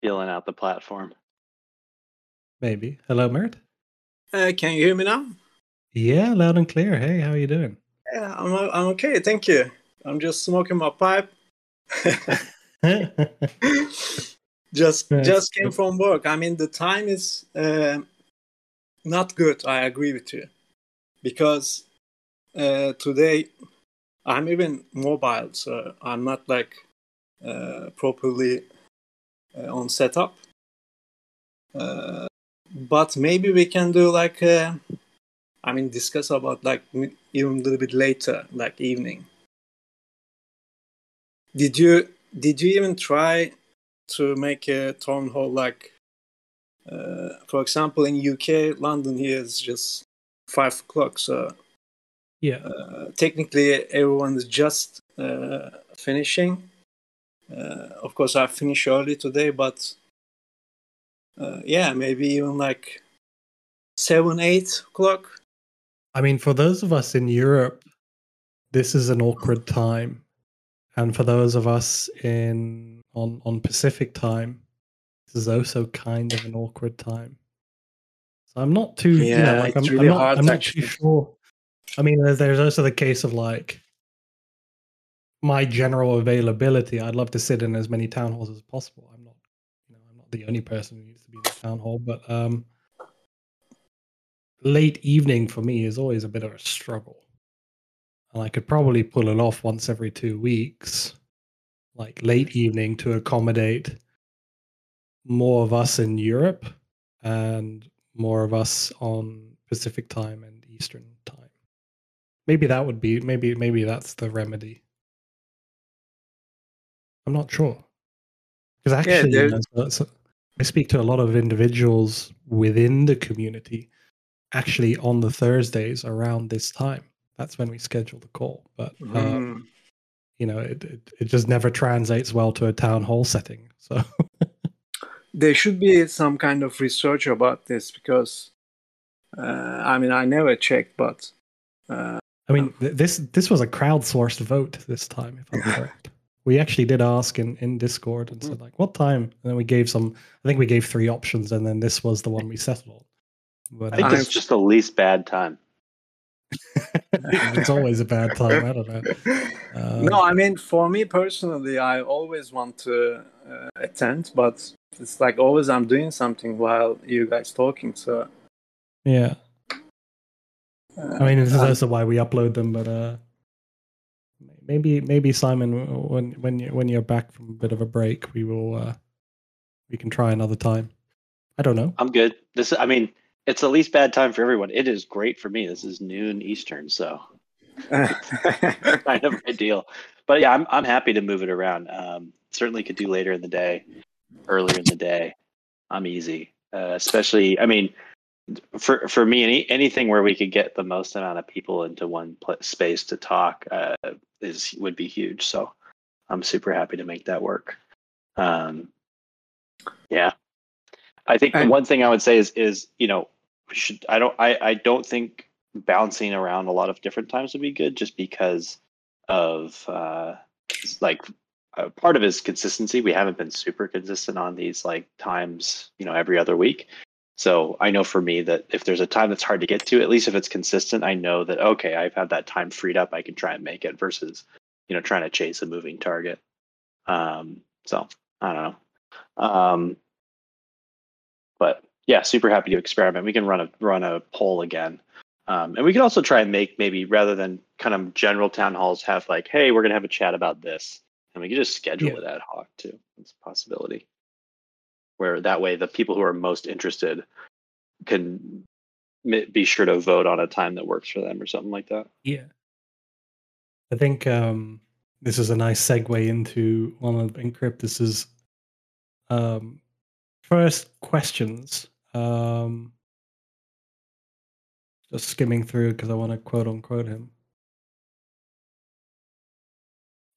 feeling out the platform. Maybe. Hello, Mert. Uh, can you hear me now? Yeah, loud and clear. Hey, how are you doing? Yeah, I'm I'm okay. Thank you. I'm just smoking my pipe. just Nice. just came from work. I mean, the time is uh, not good. I agree with you because uh, today I'm even mobile, so I'm not like uh, properly uh, on setup. Uh, but maybe we can do like uh, I mean discuss about like even a little bit later, like evening. Did you did you even try to make a town hall like uh, for example in UK London here is just five o'clock so yeah. uh, technically everyone is just uh, finishing uh, of course I finished early today but uh, yeah maybe even like seven eight o'clock I mean, for those of us in Europe, this is an awkward time, and for those of us in on on Pacific time, this is also kind of an awkward time. So I'm not too, you know, Yeah, like it's I'm, really I'm not, I'm not actually. too sure. I mean, there's, there's also the case of like my general availability. I'd love to sit in as many town halls as possible. I'm not, you know, I'm not the only person who needs to be in the town hall, but um, late evening for me is always a bit of a struggle. And I could probably pull it off once every two weeks, like late evening to accommodate more of us in Europe and more of us on Pacific time and Eastern time. Maybe that would be maybe maybe that's the remedy. I'm not sure. Because Yeah, actually, you know, I speak to a lot of individuals within the community actually on the Thursdays around this time. That's when we schedule the call. But uh, Mm. you know, it, it it just never translates well to a town hall setting. So there should be some kind of research about this because uh, I mean I never checked, but uh, I mean, th- this this was a crowdsourced vote this time, if I'm correct. We actually did ask in, in Discord and said like, "What time?" And then we gave some. I think we gave three options, and then this was the one we settled on. But I think uh, this just the least bad time. it's always a bad time. I don't know. Um, no, I mean for me personally, I always want to uh, attend, but it's like always I'm doing something while you guys talking. So Yeah, uh, I mean, this is I'm- also why we upload them. But uh, maybe maybe Simon, when when you when you're back from a bit of a break, we will uh, we can try another time. I don't know. I'm good. This, I mean, it's the least bad time for everyone. It is great for me. This is noon Eastern, so kind of ideal. But yeah, I'm I'm happy to move it around. Um, certainly could do later in the day, earlier in the day. I'm easy, uh, especially. I mean, for for me, any anything where we could get the most amount of people into one space to talk uh, is would be huge. So I'm super happy to make that work. Um, yeah, I think And- one thing I would say is is you know should I don't I I don't think bouncing around a lot of different times would be good just because of uh like uh, part of it is consistency we haven't been super consistent on these like times you know every other week so i know for me that if there's a time that's hard to get to at least if it's consistent i know that okay i've had that time freed up i can try and make it versus you know trying to chase a moving target um so i don't know um but yeah super happy to experiment we can run a run a poll again um, and we could also try and make maybe rather than kind of general town halls have like, hey, we're gonna have a chat about this, and we could just schedule Yeah. it ad hoc too. It's a possibility. Where that way the people who are most interested can be sure to vote on a time that works for them or something like that. Yeah. I think um, this is a nice segue into one of Encryptus's um, first questions. Um, just skimming through because I want to quote unquote him.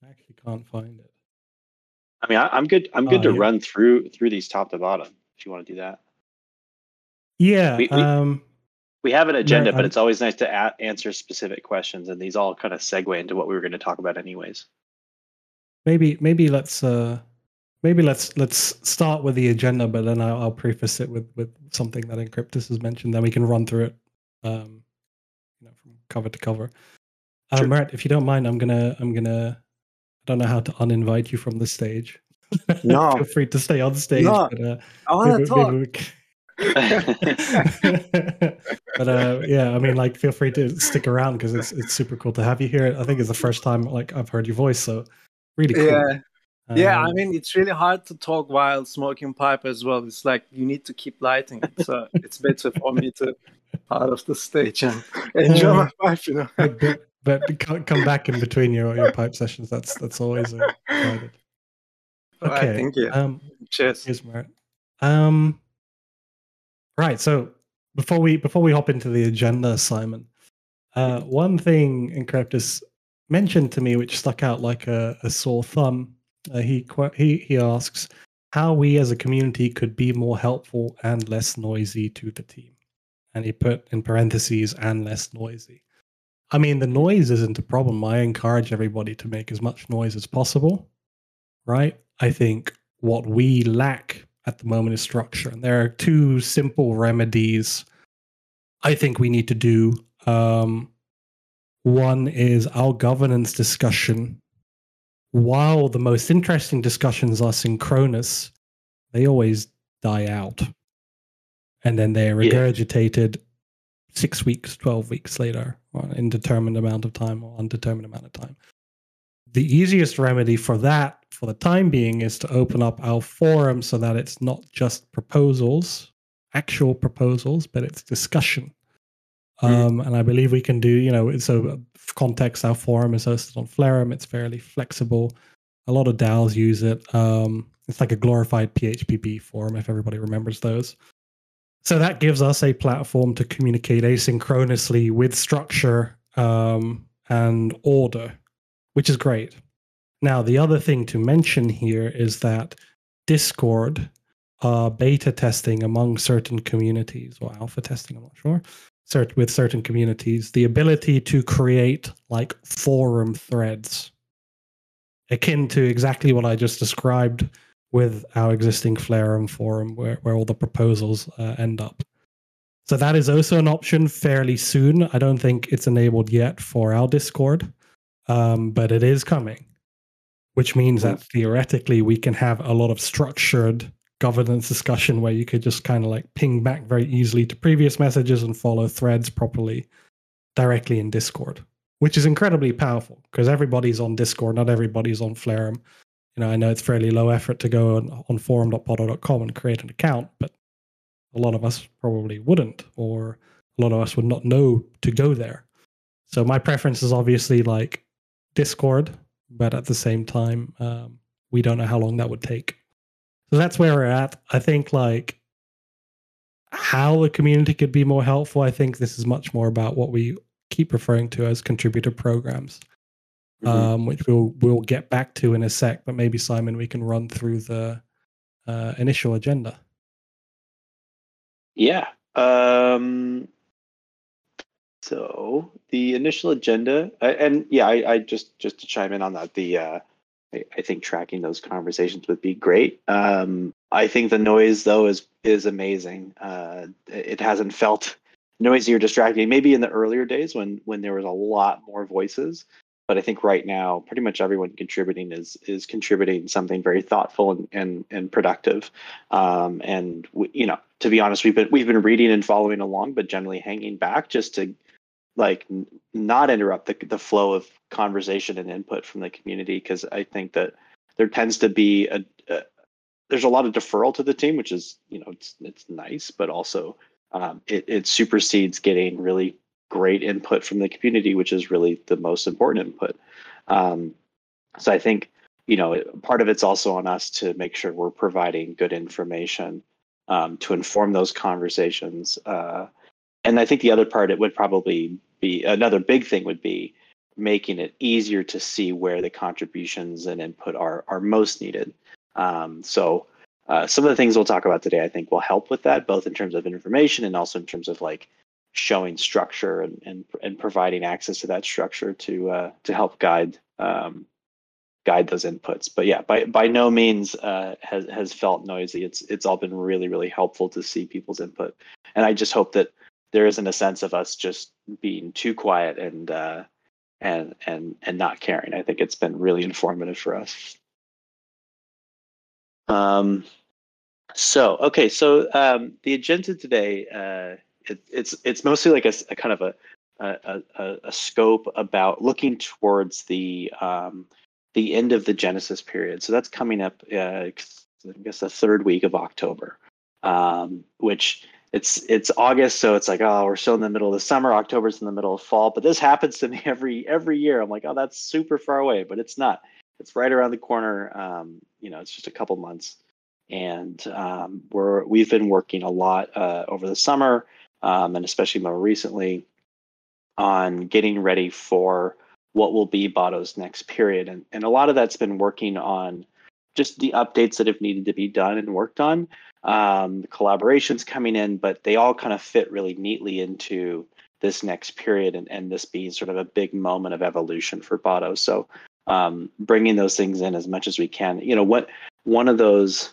I actually can't find it. I mean, I, I'm good. I'm good Ah, to yeah. run through through these top to bottom if you want to do that. Yeah. We- we- um, We have an agenda, but I'm- it's always nice to a- answer specific questions, and these all kind of segue into what we were going to talk about anyways. maybe maybe let's uh maybe let's let's start with the agenda, but then I'll, I'll preface it with with something that Encryptus has mentioned. Then we can run through it, um, you know, from cover to cover. Uh, Sure. Marat, if you don't mind, I'm gonna I'm gonna I don't know how to uninvite you from the stage. No. feel free to stay on stage. No. But, uh, I want to talk. maybe we c- but uh, yeah, I mean, like, feel free to stick around because it's it's super cool to have you here. I think it's the first time like I've heard your voice, so really cool. Yeah, yeah. I Um, mean, it's really hard to talk while smoking pipe as well. It's like you need to keep lighting it, so it's better for me to out of the stage and enjoy my pipe. You know. But, but, but co- come back in between your, your pipe sessions. That's that's always provided. All right, Okay. thank you. Um, Cheers. Here's Marat. Um, right. So before we before we hop into the agenda, Simon, uh, one thing Encryptus mentioned to me, which stuck out like a, a sore thumb. Uh, he he he asks how we as a community could be more helpful and less noisy to the team, and he put in parentheses and less noisy. I mean, the noise isn't a problem. I encourage everybody to make as much noise as possible, right? I think what we lack at the moment is structure. And there are two simple remedies I think we need to do. Um, one is our governance discussion. While the most interesting discussions are synchronous, they always die out. And then they're Yeah. regurgitated six weeks, 12 weeks later, or an indeterminate amount of time or undetermined amount of time. The easiest remedy for that for the time being is to open up our forum so that it's not just proposals actual proposals but it's discussion. Um, and i believe we can do you know so uh, context our forum is hosted on Flarum. it's fairly flexible. A lot of DAOs use it. Um, it's like a glorified phpBB forum if everybody remembers those so that gives us a platform to communicate asynchronously with structure um, and order which is great. Now, the other thing to mention here is that Discord uh, beta testing among certain communities, or alpha testing, I'm not sure, cert- with certain communities, the ability to create like forum threads, akin to exactly what I just described with our existing Flarum forum, where, where all the proposals uh, end up. So that is also an option fairly soon. I don't think it's enabled yet for our Discord um, but it is coming, which means that theoretically we can have a lot of structured governance discussion where you could just kind of like ping back very easily to previous messages and follow threads properly directly in Discord, which is incredibly powerful because everybody's on Discord, not everybody's on Flarum. You know, I know it's fairly low effort to go on, on forum.botto.com and create an account, but a lot of us probably wouldn't, or a lot of us would not know to go there. So my preference is obviously like Discord, but at the same time, um, we don't know how long that would take. So that's where we're at. I think like how the community could be more helpful. I think this is much more about what we keep referring to as contributor programs, Mhm. um, which we'll we'll get back to in a sec. But maybe Simon, we can run through the uh, initial agenda. Yeah. Um, so the initial agenda, and yeah, I, I just just to chime in on that, the uh, I, I think tracking those conversations would be great. Um, I think the noise though is is amazing. Uh, it hasn't felt noisy or distracting. Maybe in the earlier days when when there was a lot more voices, but I think right now pretty much everyone contributing is is contributing something very thoughtful and and, and productive. Um, and we, you know, to be honest, we've been we've been reading and following along, but generally hanging back just to like n- not interrupt the the flow of conversation and input from the community because I think that there tends to be a, a there's a lot of deferral to the team, which is you know it's it's nice, but also um, it it supersedes getting really great input from the community, which is really the most important input. Um, so I think you know part of it's also on us to make sure we're providing good information um, to inform those conversations. Uh, and I think the other part it would probably be another big thing would be making it easier to see where the contributions and input are are most needed. Um, so uh, some of the things we'll talk about today, I think, will help with that, both in terms of information and also in terms of like showing structure and and, and providing access to that structure to uh, to help guide um, guide those inputs. But yeah, by by no means uh, has has felt noisy. It's it's all been really really helpful to see people's input, and I just hope that there isn't a sense of us just being too quiet and uh, and and and not caring. I think it's been really informative for us. Um, so okay, so um, the agenda today, uh, it, it's it's mostly like a, a kind of a, a, a, a scope about looking towards the um, the end of the Genesis period. So that's coming up, uh, I guess, the third week of October, um, which it's it's August, so it's like oh we're still in the middle of the summer. October's in the middle of fall, but this happens to me every every year. I'm like oh that's super far away, but it's not. It's right around the corner. Um, you know, it's just a couple months, and um, we're we've been working a lot uh, over the summer, um, and especially more recently, on getting ready for what will be Botto's next period, and and a lot of that's been working on just the updates that have needed to be done and worked on um, collaborations coming in, but they all kind of fit really neatly into this next period and, and this being sort of a big moment of evolution for Botto. So um, bringing those things in as much as we can. You know, what one of those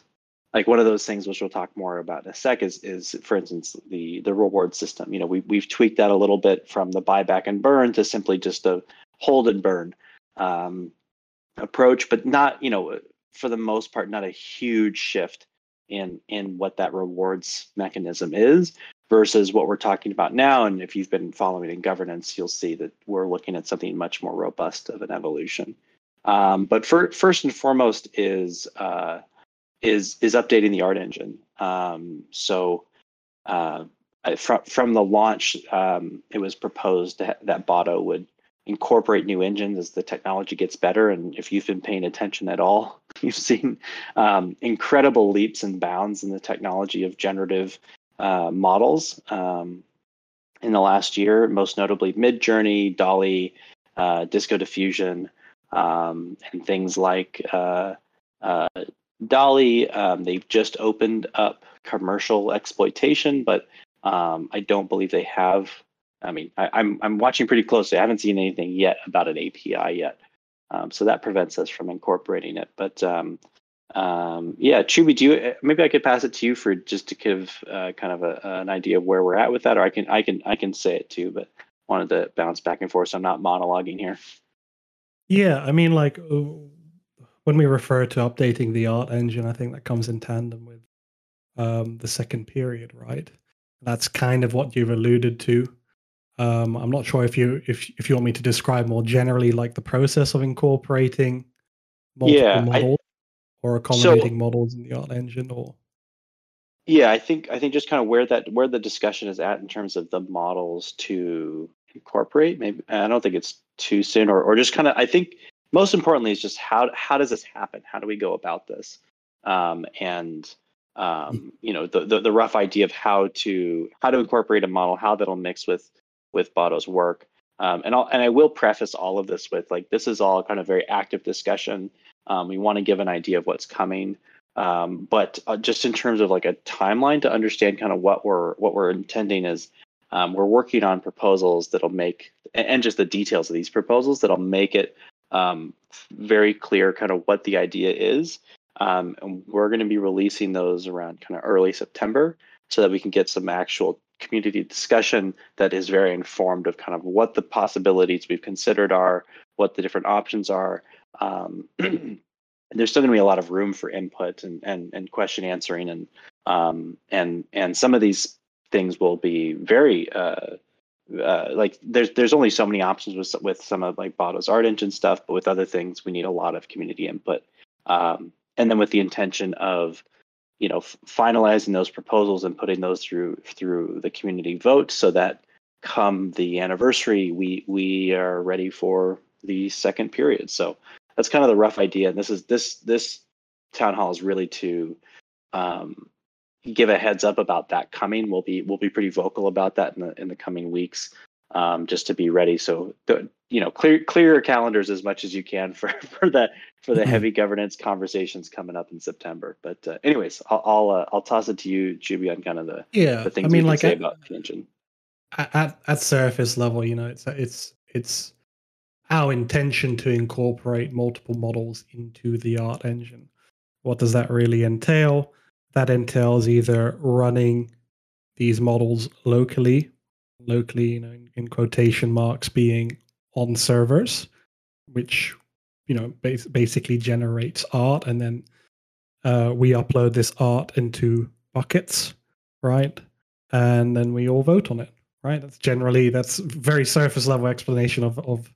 like one of those things which we'll talk more about in a sec is is for instance the the reward system. You know, we we've tweaked that a little bit from the buyback and burn to simply just a hold and burn um, approach, but not you know for the most part not a huge shift in in what that rewards mechanism is versus what we're talking about now. And if you've been following in governance, you'll see that we're looking at something much more robust of an evolution. Um, but for, first and foremost is uh, is is updating the art engine. Um, so uh, from from the launch, um, it was proposed that, that Botto would incorporate new engines as the technology gets better. And if you've been paying attention at all, you've seen um, incredible leaps and bounds in the technology of generative uh, models um, in the last year, most notably Midjourney, DALL-E, uh, Disco Diffusion, um, and things like uh, uh DALL-E. Um, they've just opened up commercial exploitation, but um, I don't believe they have I mean, I, am I'm, I'm watching pretty closely. I haven't seen anything yet about an API yet, um, so that prevents us from incorporating it. But um, um, yeah, Choobie, do you? Maybe I could pass it to you for just to give uh, kind of a, an idea of where we're at with that, or I can I can I can say it too, but wanted to bounce back and forth, so I'm not monologuing here. Yeah, I mean, like uh, when we refer to updating the art engine, I think that comes in tandem with um, the second period, right? That's kind of what you've alluded to um, I'm not sure if you if if you want me to describe more generally like the process of incorporating multiple yeah, models I, or accommodating so, models in the art engine or yeah i think i think just kind of where that where the discussion is at in terms of the models to incorporate maybe i don't think it's too soon or, or just kind of i think most importantly is just how how does this happen how do we go about this um, and um, you know the, the, the rough idea of how to how to incorporate a model how that'll mix with with Botto's work. Um, and I'll, and I will preface all of this with like this is all kind of very active discussion. Um, we want to give an idea of what's coming, um, but uh, just in terms of like a timeline to understand kind of what we're what we're intending is um, we're working on proposals that'll make and just the details of these proposals that'll make it um, very clear kind of what the idea is. Um, and we're going to be releasing those around kind of early September so that we can get some actual community discussion that is very informed of kind of what the possibilities we've considered are, what the different options are. Um, there's still going to be a lot of room for input and and, and question answering and um, and and some of these things will be very uh, uh, like there's there's only so many options with with some of like Botto's art engine stuff, but with other things we need a lot of community input. Um, and then with the intention of you know, finalizing those proposals and putting those through through the community vote, so that come the anniversary, we we are ready for the second period. So that's kind of the rough idea. And this is this this town hall is really to um, give a heads up about that coming. We'll be we'll be pretty vocal about that in the in the coming weeks um, just to be ready. So the, you know, clear clear your calendars as much as you can for for the for the mm-hmm. heavy governance conversations coming up in September. But uh, anyways, I'll I'll, uh, I'll, toss it to you, Choobie, on kind of the yeah the things I mean, like say at, about convention. At, at surface level, you know, it's it's it's our intention to incorporate multiple models into the art engine. What does that really entail? That entails either running these models locally, locally, you know, in, in quotation marks, being on servers, which you know bas- basically generates art, and then uh, we upload this art into buckets, right? And then we all vote on it, right? That's generally that's very surface level explanation of of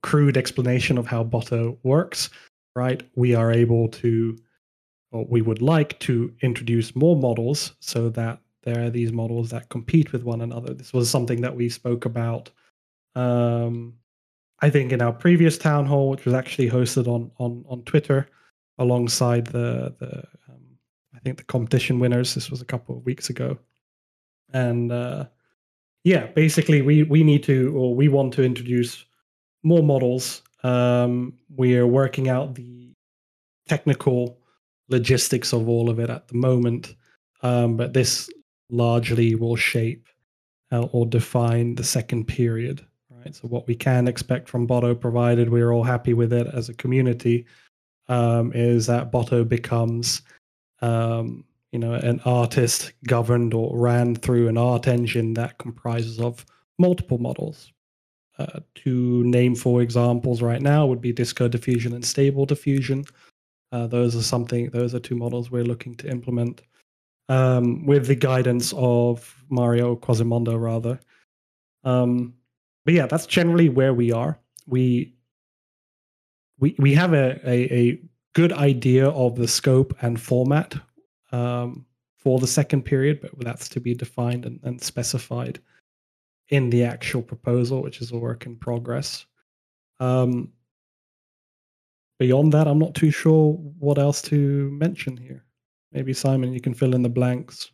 crude explanation of how Botto works, right? We are able to, or we would like to introduce more models so that there are these models that compete with one another. This was something that we spoke about, um, I think, in our previous town hall, which was actually hosted on on on Twitter, alongside the the um, I think the competition winners. This was a couple of weeks ago, and uh, yeah, basically we we need to or we want to introduce more models. Um, we are working out the technical logistics of all of it at the moment, um, but this largely will shape uh, or define the second period. Right. So what we can expect from Botto, provided we're all happy with it as a community, um, is that Botto becomes, um, you know, an artist governed or ran through an art engine that comprises of multiple models. Uh, to name four examples right now would be Disco Diffusion and Stable Diffusion. Uh, those are something. Those are two models we're looking to implement um, with the guidance of Mario Quasimondo, rather. Um, but yeah, that's generally where we are. We we we have a, a, a good idea of the scope and format um, for the second period, but that's to be defined and, and specified in the actual proposal, which is a work in progress. Um, beyond that, I'm not too sure what else to mention here. Maybe Simon, you can fill in the blanks.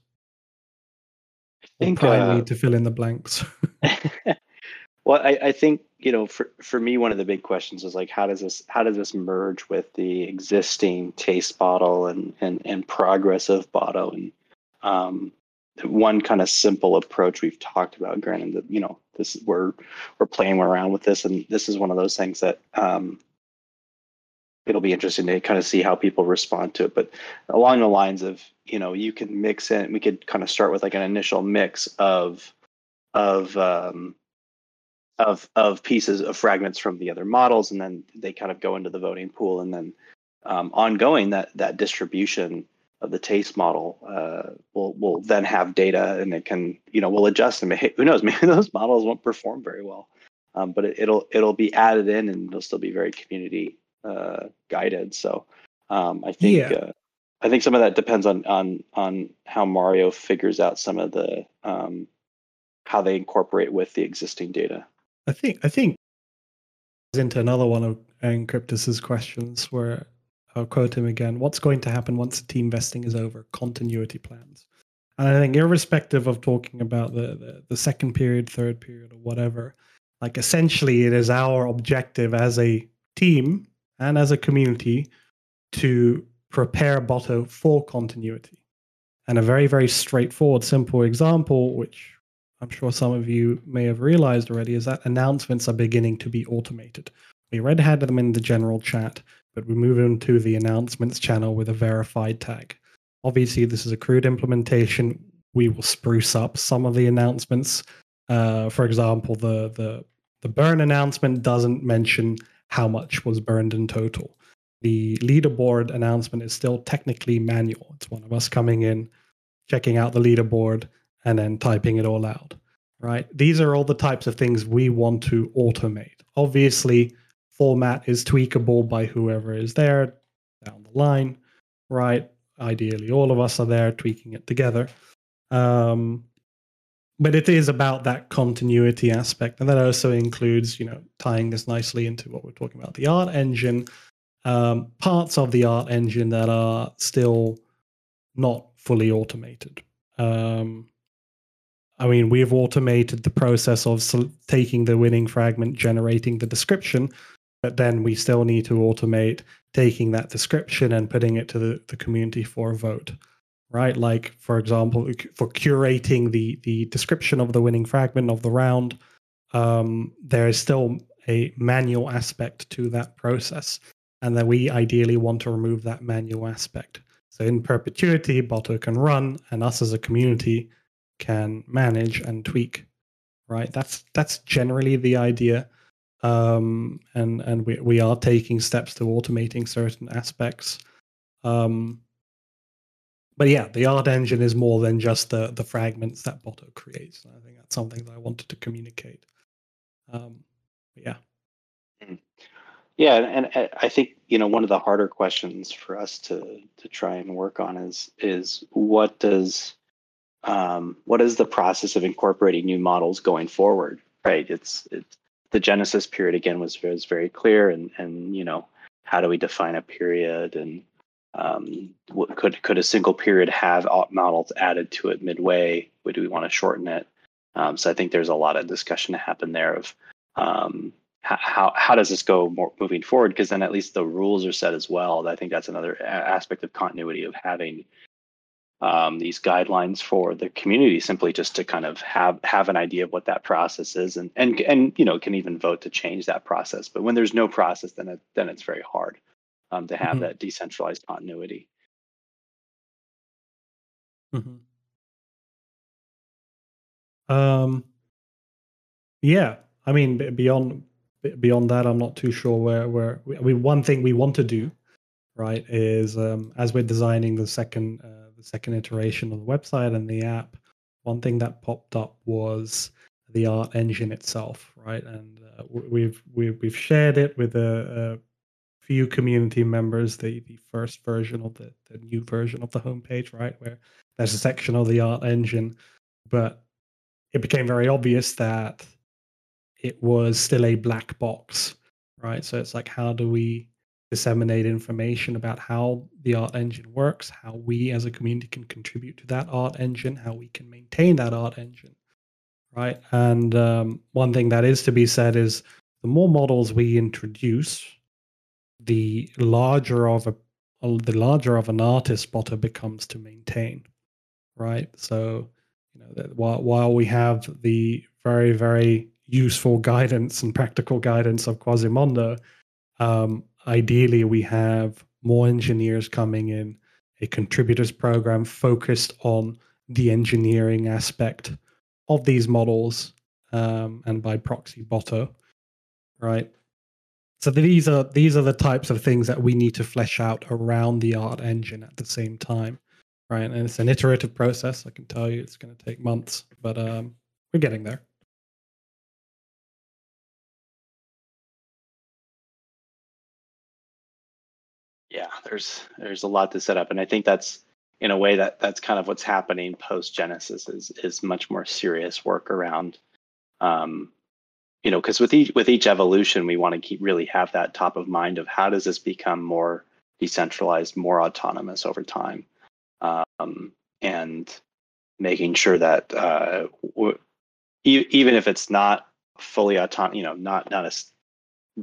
I think or uh, me to fill in the blanks. well, I, I think you know, for for me, one of the big questions is like, how does this how does this merge with the existing taste bottle and and and progress of Botto and um, one kind of simple approach we've talked about. Granted, that you know, this we're we're playing around with this, and this is one of those things that um, it'll be interesting to kind of see how people respond to it. But along the lines of, you know, you can mix in. We could kind of start with like an initial mix of of um, of of pieces of fragments from the other models, and then they kind of go into the voting pool, and then um, ongoing that that distribution of the taste model uh, will will then have data, and it can you know we'll adjust them. Who knows? Maybe those models won't perform very well, um, but it, will it'll be added in, and it'll still be very community uh, guided. So um, I think Yeah. uh, I think some of that depends on on on how Mario figures out some of the um, how they incorporate with the existing data. I think I think into another one of Encryptus's questions where I'll quote him again. What's going to happen once the team vesting is over? Continuity plans. And I think irrespective of talking about the, the, the second period, third period, or whatever, like essentially it is our objective as a team and as a community to prepare Botto for continuity. And a very, very straightforward, simple example, which I'm sure some of you may have realized already, is that announcements are beginning to be automated. We red had them in the general chat, but we move into the announcements channel with a verified tag. Obviously, this is a crude implementation. We will spruce up some of the announcements. Uh, for example, the the the burn announcement doesn't mention how much was burned in total. The leaderboard announcement is still technically manual. It's one of us coming in, checking out the leaderboard, and then typing it all out. Right? These are all the types of things we want to automate. Obviously, format is tweakable by whoever is there down the line, right? Ideally, all of us are there tweaking it together. Um, but it is about that continuity aspect, and that also includes, you know, tying this nicely into what we're talking about the art engine, um, parts of the art engine that are still not fully automated. Um, I mean, we've automated the process of taking the winning fragment, generating the description, but then we still need to automate taking that description and putting it to the, the community for a vote right like for example for curating the the description of the winning fragment of the round um, there is still a manual aspect to that process, and that we ideally want to remove that manual aspect. So in perpetuity, Botto can run, and us as a community can manage and tweak. Right? That's that's generally the idea, um, and and we we are taking steps to automating certain aspects. Um, but yeah, the art engine is more than just the the fragments that Botto creates. I think that's something that I wanted to communicate. Um, yeah. Mm-hmm. Yeah, and I think you know one of the harder questions for us to to try and work on is is what does um, what is the process of incorporating new models going forward? Right. It's it's the Genesis period again was was very clear, and and you know how do we define a period and um, what, could could a single period have models added to it midway? Would we want to shorten it? Um, so I think there's a lot of discussion to happen there of um, how how does this go more, moving forward? Because then at least the rules are set as well. I think that's another aspect of continuity of having um, these guidelines for the community, simply just to kind of have have an idea of what that process is, and and and you know can even vote to change that process. But when there's no process, then it, then it's very hard um, to have mm-hmm. that decentralized continuity. Mm-hmm. Um, yeah, I mean, beyond beyond that, I'm not too sure where where. I mean, one thing we want to do, right, is um, as we're designing the second uh, the second iteration of the website and the app, one thing that popped up was the art engine itself, right? And uh, we've we've we've shared it with a, a few community members the, the first version of the, the new version of the homepage, right? Where there's a section of the art engine, but it became very obvious that it was still a black box, right? So it's like, how do we disseminate information about how the art engine works, how we as a community can contribute to that art engine, how we can maintain that art engine, right? And um, one thing that is to be said is the more models we introduce, the larger of a the larger of an artist Botto becomes to maintain, right? So, you know, that while while we have the very very useful guidance and practical guidance of Quasimondo, um, ideally we have more engineers coming in, a contributors program focused on the engineering aspect of these models, um, and by proxy Botto, right? So these are these are the types of things that we need to flesh out around the art engine at the same time, right? And it's an iterative process. I can tell you, it's going to take months, but um, we're getting there. Yeah, there's there's a lot to set up, and I think that's in a way that that's kind of what's happening post Genesis is is much more serious work around um, you know, because with each with each evolution, we want to keep really have that top of mind of how does this become more decentralized, more autonomous over time, um, and making sure that uh, even if it's not fully autonomous, you know, not not a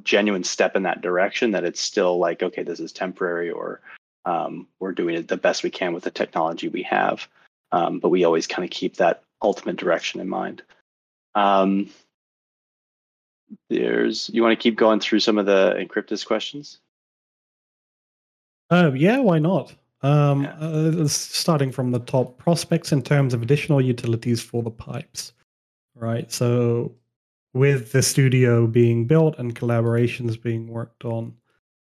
genuine step in that direction, that it's still like okay, this is temporary, or um, we're doing it the best we can with the technology we have, um, but we always kind of keep that ultimate direction in mind. There's you want to keep going through some of the Encryptus questions? Uh, yeah, why not? Um, yeah. uh, starting from the top, prospects in terms of additional utilities for the pipes, right? So, with the studio being built and collaborations being worked on,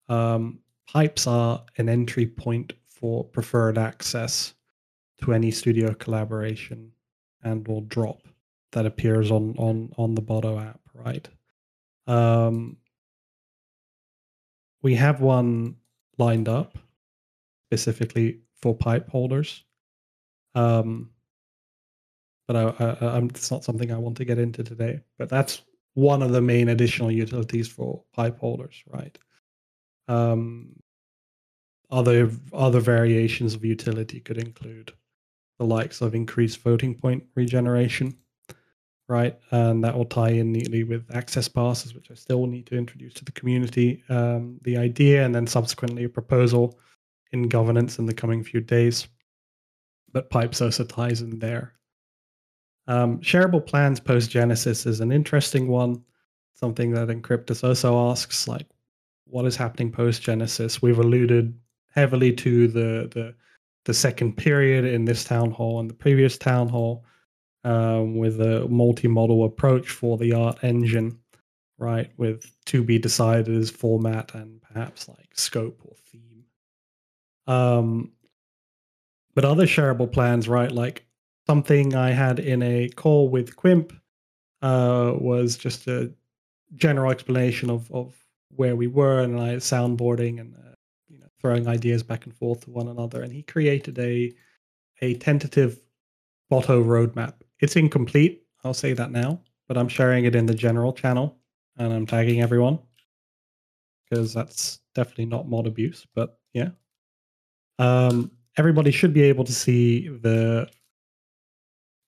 um, pipes are an entry point for preferred access to any studio collaboration and or drop that appears on on on the Botto app, right? Um, we have one lined up specifically for pipe holders. Um, but I, I, it's not something I want to get into today. But that's one of the main additional utilities for pipe holders, right? Um, other other variations of utility could include the likes of increased floating point regeneration, right? And that will tie in neatly with access passes, which I still need to introduce to the community. Um, the idea, and then subsequently a proposal in governance in the coming few days. But pipes also ties in there. Um, shareable plans post Genesis is an interesting one. something that Encryptus also asks, like, what is happening post Genesis? We've alluded heavily to the the the second period in this town hall and the previous town hall um, with a multi-model approach for the art engine, right? With to be decided as format and perhaps like scope or theme. Um, but other shareable plans, right? Like something I had in a call with Quimp uh, was just a general explanation of of where we were and I soundboarding and uh, you know throwing ideas back and forth to one another. And he created a a tentative Botto roadmap. It's incomplete. I'll say that now, but I'm sharing it in the general channel and I'm tagging everyone because that's definitely not mod abuse. But yeah, um, everybody should be able to see the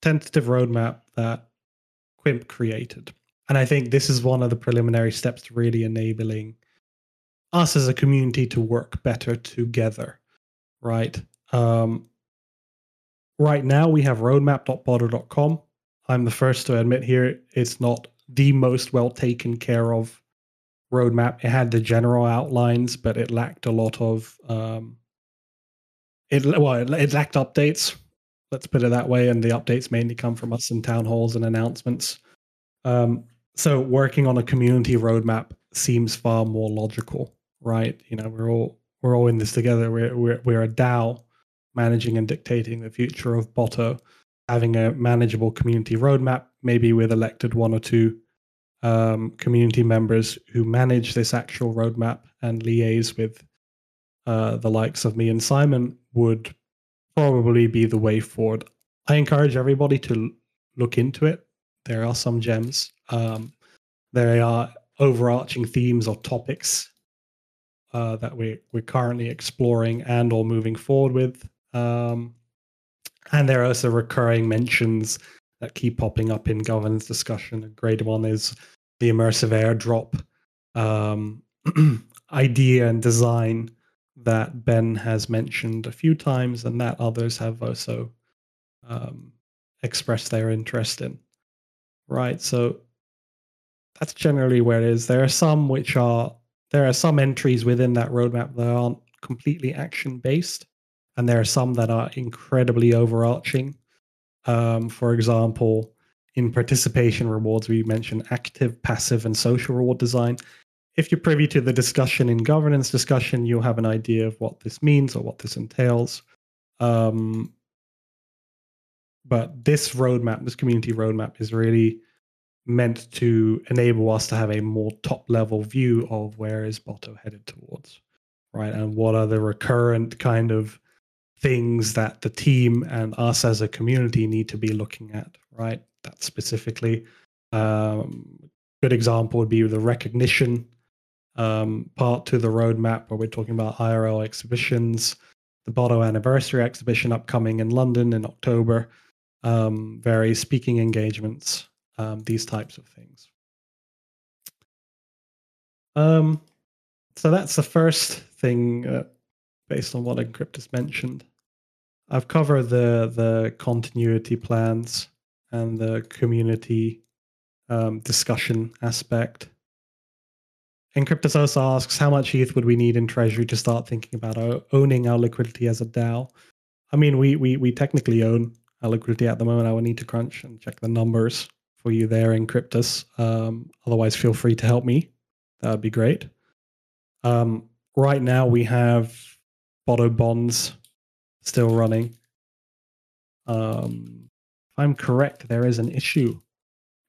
tentative roadmap that Quimp created. And I think this is one of the preliminary steps to really enabling us as a community to work better together, right? Um, right now, we have roadmap.botto.com. I'm the first to admit here it's not the most well taken care of roadmap. It had the general outlines, but it lacked a lot of um, it. Well, it, it lacked updates. Let's put it that way. And the updates mainly come from us in town halls and announcements. Um, so working on a community roadmap seems far more logical, right? You know, we're all we're all in this together. We're we're we're a DAO managing and dictating the future of Botto, having a manageable community roadmap, maybe with elected one or two um, community members who manage this actual roadmap and liaise with uh, the likes of me and Simon would probably be the way forward. I encourage everybody to look into it. There are some gems. Um, there are overarching themes or topics uh, that we we're currently exploring and or moving forward with. Um, and there are also recurring mentions that keep popping up in governance discussion. A great one is the immersive airdrop um, idea and design that Ben has mentioned a few times, and that others have also um, expressed their interest in. Right, so that's generally where it is. There are some which are there are some entries within that roadmap that aren't completely action based, and there are some that are incredibly overarching. Um, for example, in participation rewards, we mentioned active, passive, and social reward design. If you're privy to the discussion in governance discussion, you'll have an idea of what this means or what this entails. Um, but this roadmap, this community roadmap, is really meant to enable us to have a more top level view of where is Botto headed towards, right? And what are the recurrent kind of things that the team and us as a community need to be looking at, right? That specifically. Um, good example would be the recognition um, part to the roadmap where we're talking about IRL exhibitions, the Botto anniversary exhibition upcoming in London in October, um, various speaking engagements, um, these types of things. Um, so that's the first thing uh, based on what Encryptus mentioned. I've covered the the continuity plans and the community um, discussion aspect. Encryptus also asks how much ETH would we need in Treasury to start thinking about owning our liquidity as a DAO. I mean, we we we technically own our liquidity at the moment. I would need to crunch and check the numbers for you there Encryptus. Um, otherwise, feel free to help me. That would be great. Um, right now, we have Botto bonds still running. Um, if I'm correct, there is an issue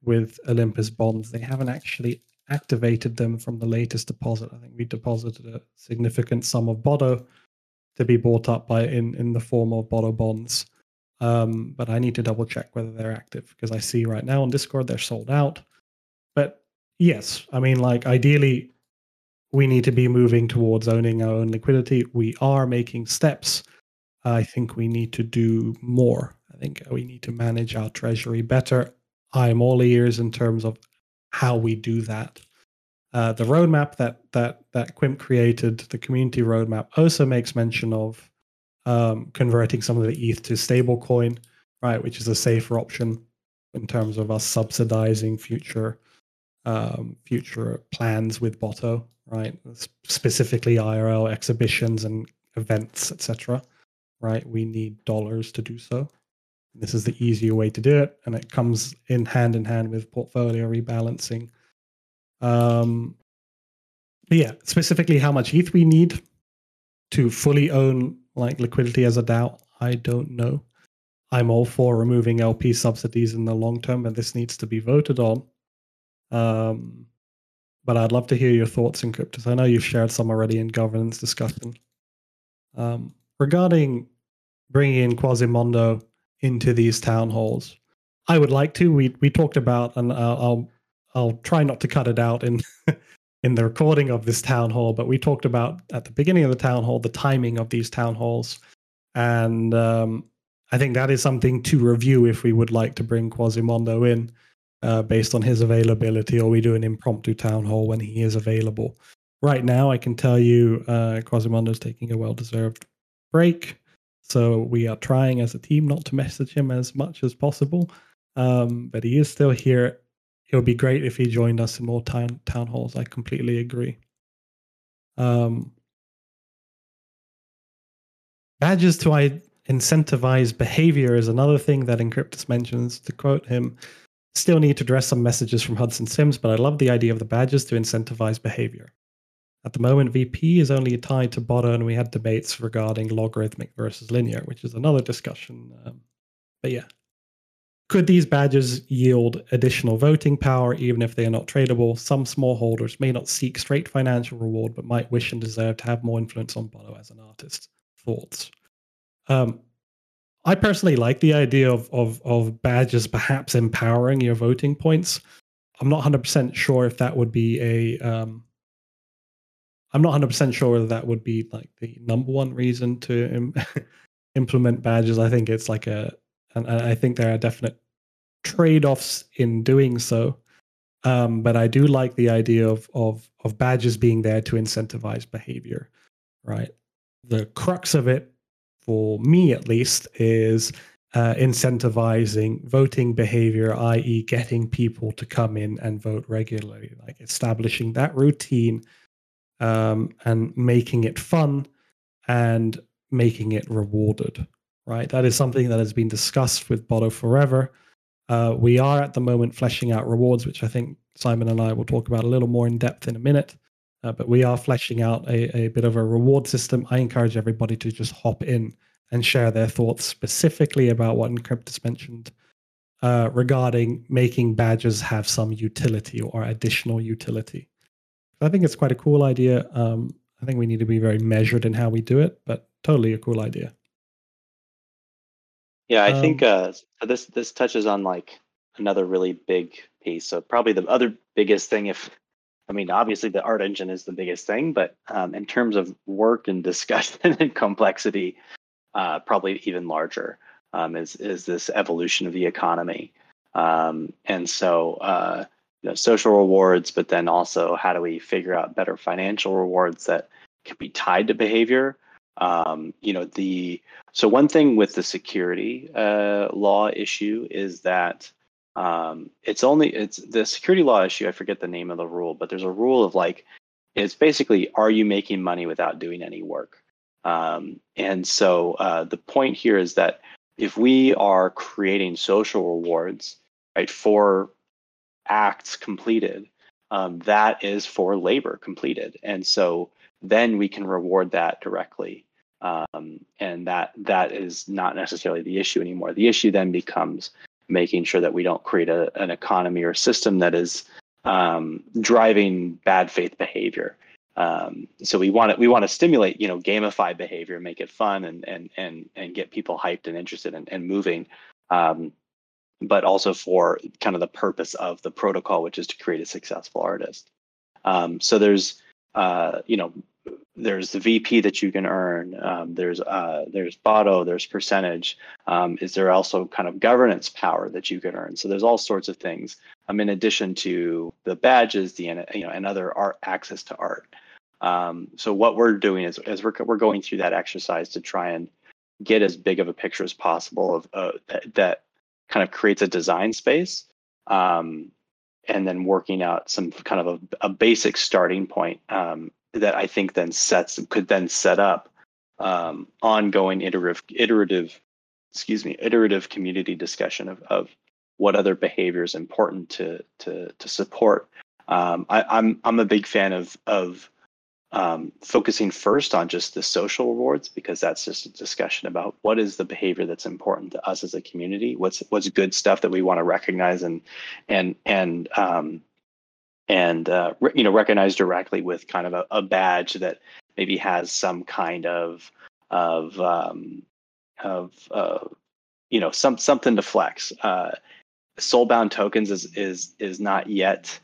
with Olympus bonds. They haven't actually activated them from the latest deposit. I think we deposited a significant sum of Botto to be bought up by in, in the form of Botto bonds. Um, but I need to double check whether they're active because I see right now on Discord they're sold out. But yes, I mean, like ideally, we need to be moving towards owning our own liquidity. We are making steps. I think we need to do more. I think we need to manage our treasury better. I'm all ears in terms of how we do that. Uh, the roadmap that that that Quimp created, the community roadmap, also makes mention of um, converting some of the ETH to stablecoin, right, which is a safer option in terms of us subsidizing future um, future plans with Botto, right? Specifically IRL exhibitions and events, etc. Right? We need dollars to do so. This is the easier way to do it, and it comes in hand in hand with portfolio rebalancing. Um, yeah, specifically how much ETH we need to fully own like liquidity as a DAO, I don't know. I'm all for removing LP subsidies in the long term, and this needs to be voted on. Um, but I'd love to hear your thoughts Encryptus. I know you've shared some already in governance discussion. Um, regarding bringing in Quasimondo into these town halls, I would like to. We we talked about, and I'll I'll, I'll try not to cut it out in in the recording of this town hall, but we talked about at the beginning of the town hall the timing of these town halls, and um, I think that is something to review if we would like to bring Quasimondo in uh, based on his availability, or we do an impromptu town hall when he is available. Right now, I can tell you uh, is taking a well deserved break. So we are trying as a team not to message him as much as possible. Um, but he is still here. It would be great if he joined us in more town town halls. I completely agree. Um, badges to incentivize behavior is another thing that Encryptus mentions. To quote him, Still need to address some messages from Hudson Sims, but I love the idea of the badges to incentivize behavior. At the moment, VP is only tied to Botto, and we had debates regarding logarithmic versus linear, which is another discussion. Um, but yeah. Could these badges yield additional voting power even if they are not tradable? Some small holders may not seek straight financial reward, but might wish and deserve to have more influence on Botto as an artist. Thoughts? Um, I personally like the idea of of of badges perhaps empowering your voting points. I'm not 100% sure if that would be a um, I'm not 100% sure whether that would be like the number one reason to Im- implement badges. I think it's like a and I think there are definite trade-offs in doing so. Um, but I do like the idea of of of badges being there to incentivize behavior, right? The crux of it for me at least, is uh, incentivizing voting behavior, i.e., getting people to come in and vote regularly, like establishing that routine um, and making it fun and making it rewarded. Right, that is something that has been discussed with Botto forever. Uh, we are at the moment fleshing out rewards, which I think Simon and I will talk about a little more in depth in a minute. Uh, but we are fleshing out a, a bit of a reward system. I encourage everybody to just hop in and share their thoughts specifically about what Encryptus mentioned uh, regarding making badges have some utility or additional utility. I think it's quite a cool idea. Um, I think we need to be very measured in how we do it, but totally a cool idea. Yeah, I um, think uh, this this touches on like another really big piece. So probably the other biggest thing, if I mean, obviously the art engine is the biggest thing, but um, in terms of work and discussion and complexity, uh, probably even larger um, is is this evolution of the economy. Um, and so, uh, you know, social rewards, but then also how do we figure out better financial rewards that can be tied to behavior? Um, you know, the so one thing with the security uh, law issue is that um, it's only it's the security law issue. I forget the name of the rule, but there's a rule of like it's basically are you making money without doing any work? Um, and so uh, the point here is that if we are creating social rewards, right, for acts completed, um, that is for labor completed, and so then we can reward that directly. Um, and that that is not necessarily the issue anymore. The issue then becomes making sure that we don't create a, an economy or system that is um, driving bad faith behavior. Um, so we want to we want to stimulate you know gamify behavior, make it fun, and and and and get people hyped and interested and, and moving. Um, but also for kind of the purpose of the protocol, which is to create a successful artist. Um, so there's uh, you know there's the VP that you can earn. Um, there's uh, there's Botto. There's percentage. Um, is there also kind of governance power that you can earn? So there's all sorts of things. Um, in addition to the badges, the you know, and other art access to art. Um, so what we're doing is, as we're we're going through that exercise to try and get as big of a picture as possible of uh, that, that, kind of creates a design space um, and then working out some kind of a, a basic starting point um, that I think then sets could then set up um, ongoing iterative iterative excuse me iterative community discussion of, of what other behavior is important to to to support. Um, I, I'm I'm a big fan of of um, focusing first on just the social rewards because that's just a discussion about what is the behavior that's important to us as a community? What's what's good stuff that we want to recognize and and and um, and uh, re- you know recognize directly with kind of a, a, badge that maybe has some kind of of um, of uh, you know some something to flex. Uh, soulbound tokens is is is not yet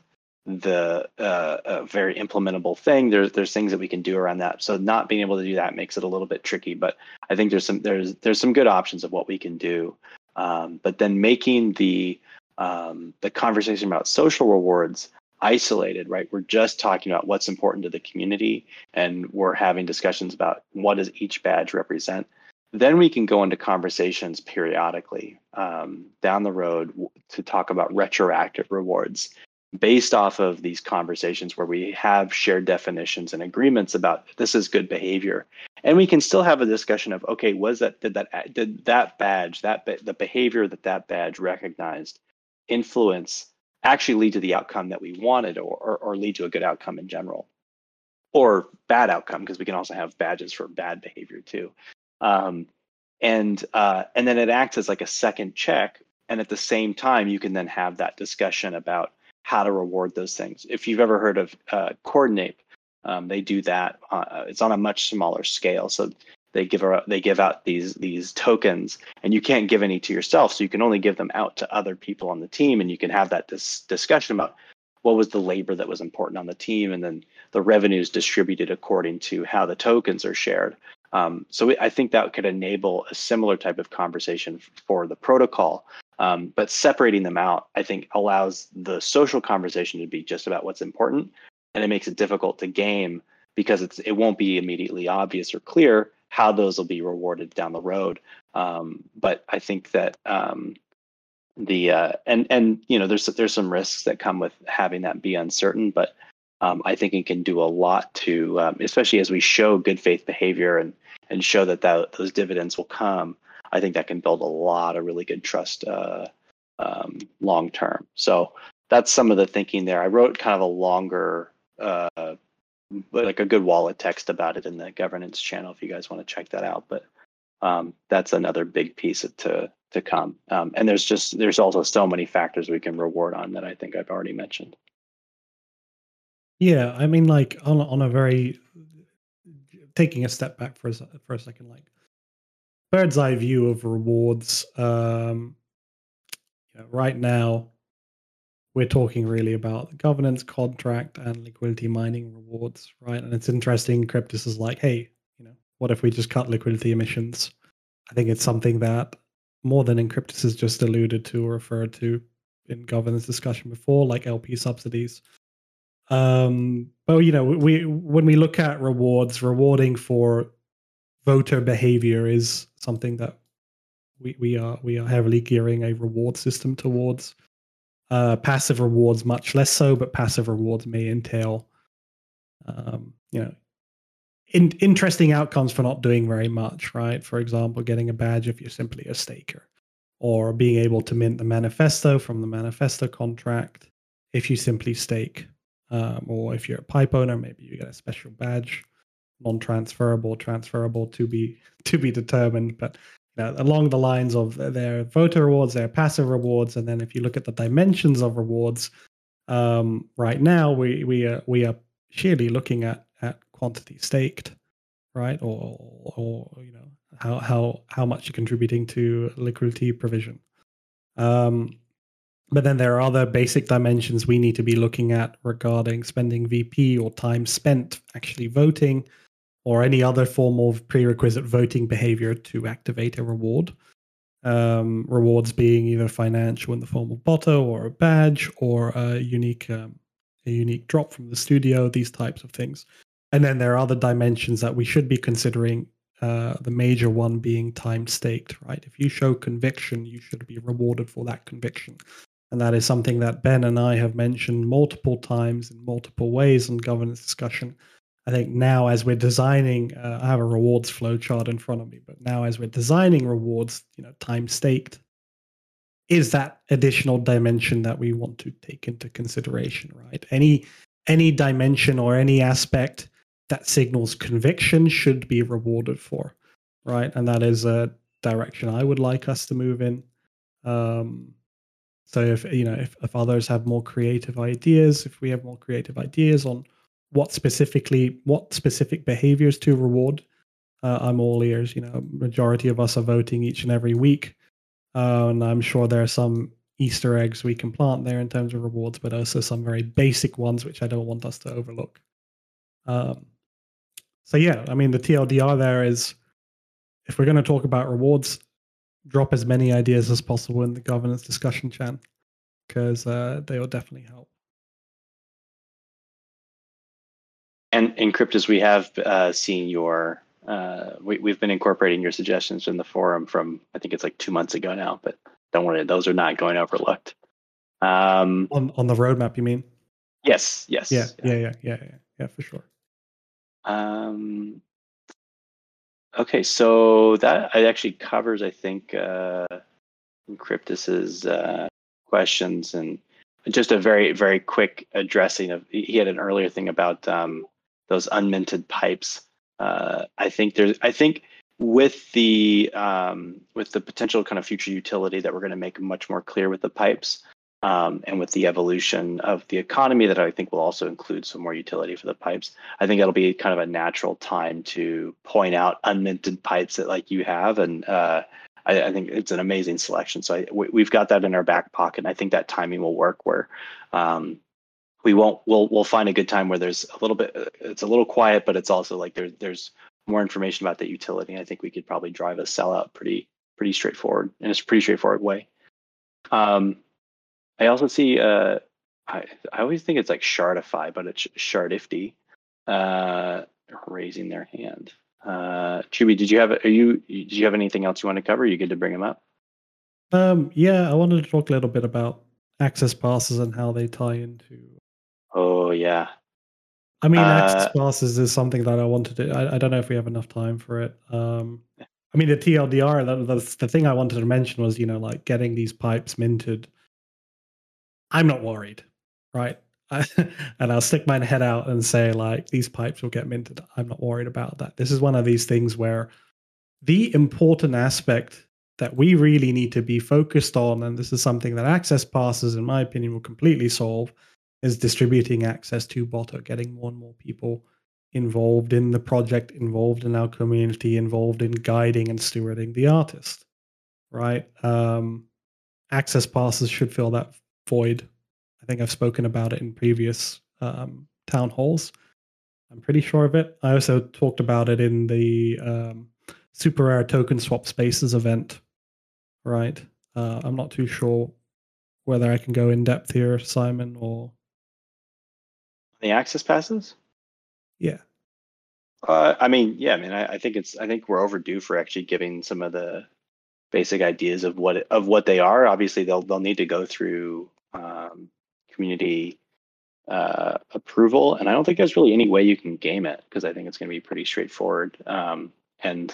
the uh, very implementable thing. There's there's things that we can do around that. So not being able to do that makes it a little bit tricky. But I think there's some there's there's some good options of what we can do. Um, but then making the um, the conversation about social rewards isolated, right? We're just talking about what's important to the community, and we're having discussions about what does each badge represent. Then we can go into conversations periodically um, down the road to talk about retroactive rewards based off of these conversations where we have shared definitions and agreements about this is good behavior. And we can still have a discussion of okay was that did that did that badge that the behavior that that badge recognized influence actually lead to the outcome that we wanted or, or, or lead to a good outcome in general? Or bad outcome because we can also have badges for bad behavior too. Um, and uh, and then it acts as like a second check. And at the same time you can then have that discussion about how to reward those things. If you've ever heard of uh, Coordinape, um, they do that. Uh, it's on a much smaller scale, so they give a, they give out these these tokens, and you can't give any to yourself, so you can only give them out to other people on the team, and you can have that dis- discussion about what was the labor that was important on the team, and then the revenues distributed according to how the tokens are shared. Um, so I think that could enable a similar type of conversation for the protocol um, but separating them out, I think, allows the social conversation to be just about what's important, and it makes it difficult to game because it's it won't be immediately obvious or clear how those will be rewarded down the road. Um, but I think that um, the uh, and and you know there's there's some risks that come with having that be uncertain, but um, I think it can do a lot to, um, especially as we show good faith behavior and and show that, that those dividends will come. I think that can build a lot of really good trust uh, um, long term. So that's some of the thinking there. I wrote kind of a longer, uh, like a good wallet text about it in the governance channel if you guys want to check that out. But um, that's another big piece to to come. Um, and there's just there's also so many factors we can reward on that I think I've already mentioned. Yeah, I mean, like on on a very taking a step back for a, for a second, like bird's eye view of rewards. Um, right now, we're talking really about the governance contract and liquidity mining rewards, right? And it's interesting. Cryptus is like, hey, you know, what if we just cut liquidity emissions? I think it's something that more than Encryptus has just alluded to or referred to in governance discussion before, like LP subsidies. Um, but you know, we when we look at rewards, rewarding for voter behavior is something that we, we are we are heavily gearing a reward system towards. Uh, passive rewards much less so, but passive rewards may entail, um, you know, in, interesting outcomes for not doing very much. Right? For example, getting a badge if you're simply a staker, or being able to mint the manifesto from the manifesto contract if you simply stake, um, or if you're a pipe owner, maybe you get a special badge non-transferable, transferable to be to be determined. But you know, along the lines of their voter rewards, their passive rewards, and then if you look at the dimensions of rewards, um, right now we we are we are sheerly looking at at quantity staked, right, or or you know how how how much you're contributing to liquidity provision. Um, but then there are other basic dimensions we need to be looking at regarding spending VP or time spent actually voting, or any other form of prerequisite voting behavior to activate a reward. Um, rewards being either financial in the form of botto or a badge or a unique um, a unique drop from the studio, these types of things. And then there are other dimensions that we should be considering. Uh, the major one being time staked, right? If you show conviction, you should be rewarded for that conviction. And that is something that Ben and I have mentioned multiple times in multiple ways in governance discussion. I think now, as we're designing, uh, I have a rewards flow chart in front of me, but now as we're designing rewards, you know, time staked, is that additional dimension that we want to take into consideration, right? Any any dimension or any aspect that signals conviction should be rewarded for, right? And that is a direction I would like us to move in. Um, so if you know if, if others have more creative ideas, if we have more creative ideas on what specifically what specific behaviors to reward, uh, I'm all ears. You know, majority of us are voting each and every week, uh, and I'm sure there are some Easter eggs we can plant there in terms of rewards, but also some very basic ones which I don't want us to overlook. Um, so yeah, I mean the TLDR there is if we're going to talk about rewards, drop as many ideas as possible in the governance discussion chat because uh, they will definitely help. And in Cryptus, we have uh, seen your, uh, we, we've been incorporating your suggestions in the forum from, I think it's like two months ago now, but don't worry, those are not going overlooked. Um, on on the roadmap, you mean? Yes, yes. Yeah, yeah, yeah, yeah, yeah, yeah, for sure. Um, Okay, so that actually covers, I think, uh, Cryptus's uh, questions and just a very, very quick addressing of. He had an earlier thing about um, those unminted pipes. Uh, I think there's, I think with the um, with the potential kind of future utility that we're going to make much more clear with the pipes, um, and with the evolution of the economy that I think will also include some more utility for the pipes. I think that'll be kind of a natural time to point out unminted pipes that like you have, and uh, I, I, think it's an amazing selection. So I, we, have got that in our back pocket, and I think that timing will work where. Um, we won't. We'll we'll find a good time where there's a little bit. It's a little quiet, but it's also like there's there's more information about the utility. I think we could probably drive a sellout pretty pretty straightforward in a pretty straightforward way. Um, I also see. Uh, I I always think it's like Shardify, but it's Shardifty, uh, raising their hand. Uh, did you have? Are you? Did you have anything else you want to cover? Are you good to bring them up? Um, yeah, I wanted to talk a little bit about access passes and how they tie into. Oh yeah. I mean, uh, access passes is something that I wanted to. I, I don't know if we have enough time for it. Um, I mean, the TLDR. That, that's the thing I wanted to mention was, you know, like getting these pipes minted I'm not worried, right? and I'll stick my head out and say, like, these pipes will get minted. I'm not worried about that. This is one of these things where the important aspect that we really need to be focused on, and this is something that access passes, in my opinion, will completely solve, is distributing access to Botto, getting more and more people involved in the project, involved in our community, involved in guiding and stewarding the artist, right? Um, access passes should fill that void. I think I've spoken about it in previous um, town halls. I'm pretty sure of it. I also talked about it in the um, SuperRare token swap spaces event. Right. Uh, I'm not too sure whether I can go in depth here, Simon, or the access passes. Yeah. Uh, I mean, yeah. I mean, I, I, think it's. I think we're overdue for actually giving some of the basic ideas of what of what they are. Obviously, they'll they'll need to go through um, community uh, approval. And I don't think there's really any way you can game it because I think it's going to be pretty straightforward. Um, and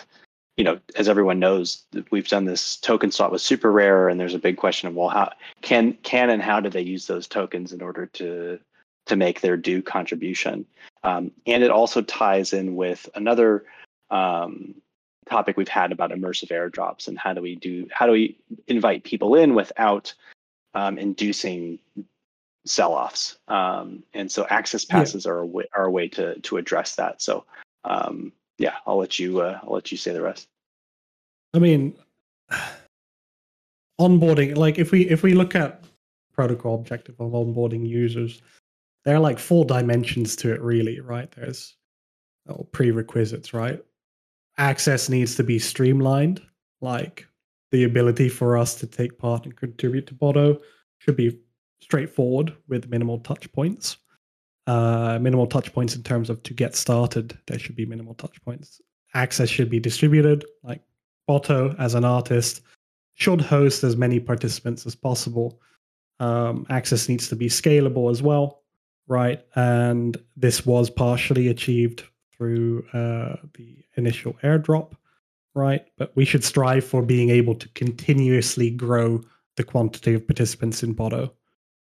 you know, as everyone knows, we've done this token swap with SuperRare, and there's a big question of well, how can can and how do they use those tokens in order to to make their due contribution? Um, and it also ties in with another um, topic we've had about immersive airdrops and how do we do how do we invite people in without um, inducing sell-offs. Um, and so access passes yeah. are a way, are a way to to address that. So um, yeah, I'll let you uh, I'll let you say the rest. I mean, onboarding like if we if we look at protocol objective of onboarding users, there are like four dimensions to it really, right? There's oh, prerequisites, right? Access needs to be streamlined, like the ability for us to take part and contribute to Botto should be straightforward with minimal touch points. Uh, minimal touch points in terms of to get started, there should be minimal touch points. Access should be distributed, like Botto as an artist should host as many participants as possible. Um, access needs to be scalable as well, right? And this was partially achieved through uh, the initial airdrop, right? But we should strive for being able to continuously grow the quantity of participants in Botto,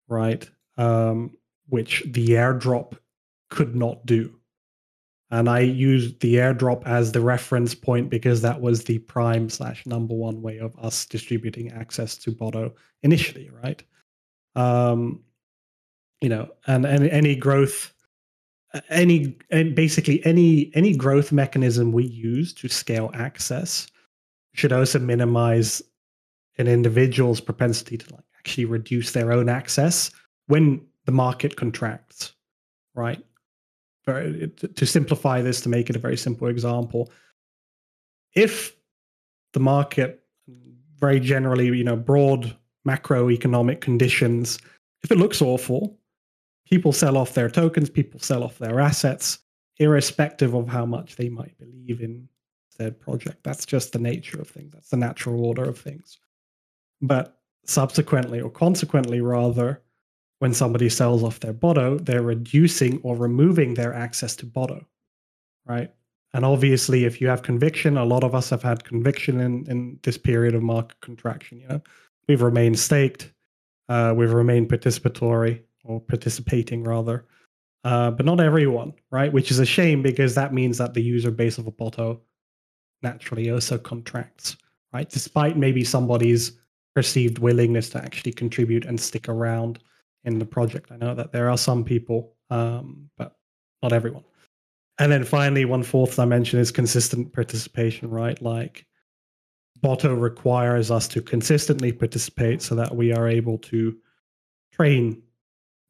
right? Um, which the airdrop could not do. And I used the airdrop as the reference point because that was the prime slash number one way of us distributing access to Botto initially, right? Um, you know, and, and any growth, any and basically any any growth mechanism we use to scale access should also minimize an individual's propensity to like actually reduce their own access when the market contracts, right? very, to simplify this to make it a very simple example if the market very generally you know broad macroeconomic conditions if it looks awful people sell off their tokens people sell off their assets irrespective of how much they might believe in said project that's just the nature of things that's the natural order of things but subsequently or consequently rather when somebody sells off their Botto, they're reducing or removing their access to Botto, right? And obviously, if you have conviction, a lot of us have had conviction in, in this period of market contraction. You know, we've remained staked, uh, we've remained participatory or participating rather, uh, but not everyone, right? Which is a shame because that means that the user base of a Botto naturally also contracts, right? Despite maybe somebody's perceived willingness to actually contribute and stick around in the project. I know that there are some people, um, but not everyone. And then finally, one fourth dimension is consistent participation, right? Like Botto requires us to consistently participate so that we are able to train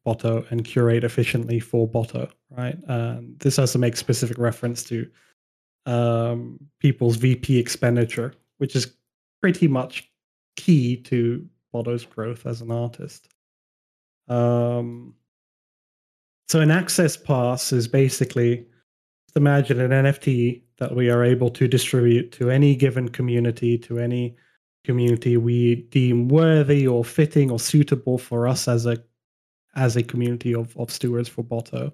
Botto and curate efficiently for Botto, right? Um, this has to make specific reference to um, people's VP expenditure, which is pretty much key to Botto's growth as an artist. Um, so an access pass is basically imagine an NFT that we are able to distribute to any given community, to any community we deem worthy or fitting or suitable for us as a as a community of, of stewards for Botto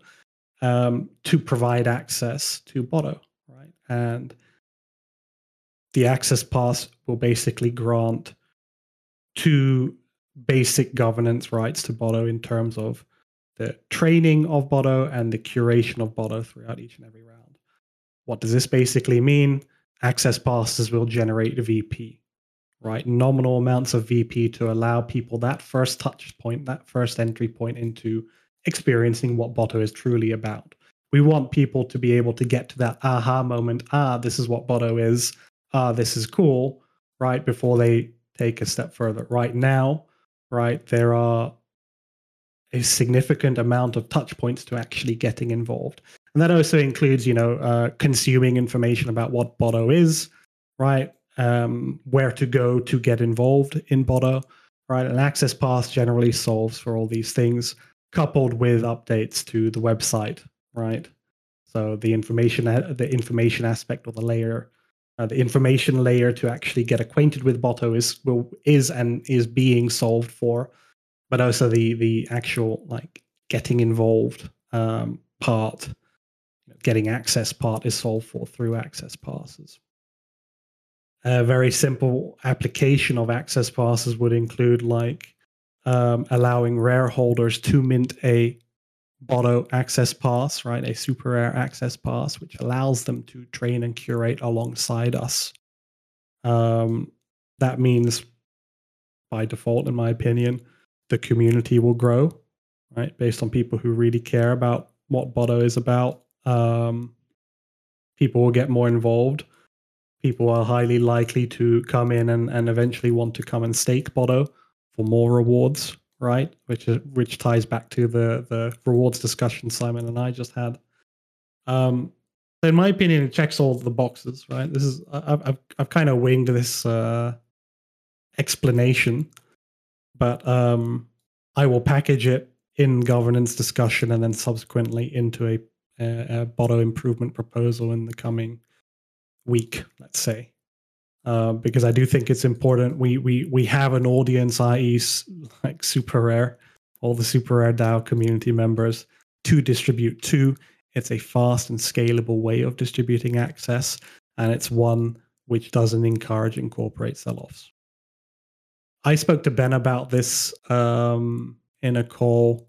um, to provide access to Botto, right? And the access pass will basically grant two basic governance rights to Botto in terms of the training of Botto and the curation of Botto throughout each and every round. What does this basically mean? Access passes will generate a VP, right? Nominal amounts of VP to allow people that first touch point, that first entry point into experiencing what Botto is truly about. We want people to be able to get to that aha moment. Ah, this is what Botto is. Ah, this is cool, right? Before they take a step further. Right now, right? There are a significant amount of touch points to actually getting involved. And that also includes, you know, uh, consuming information about what Botto is, right? Um, where to go to get involved in Botto, right? An access pass generally solves for all these things, coupled with updates to the website, right? So the information, the information aspect or the layer uh, the information layer to actually get acquainted with Botto is will is and is being solved for, but also the the actual like getting involved um, part, getting access part is solved for through access passes. A very simple application of access passes would include like um, allowing rare holders to mint a Botto access pass, right? A SuperRare access pass, which allows them to train and curate alongside us. Um, that means, by default, in my opinion, the community will grow, right? Based on people who really care about what Botto is about. Um, people will get more involved. People are highly likely to come in and, and eventually want to come and stake Botto for more rewards right? Which is, which ties back to the the rewards discussion Simon and I just had. Um, so in my opinion, it checks all the boxes, right? This is I've I've, I've kind of winged this uh, explanation, but um, I will package it in governance discussion and then subsequently into a, a, a Botto improvement proposal in the coming week, let's say. uh, because I do think it's important. We we we have an audience, i.e., like SuperRare, all the SuperRare DAO community members to distribute to. It's a fast and scalable way of distributing access, and it's one which doesn't encourage incorporate sell-offs. I spoke to Ben about this um, in a call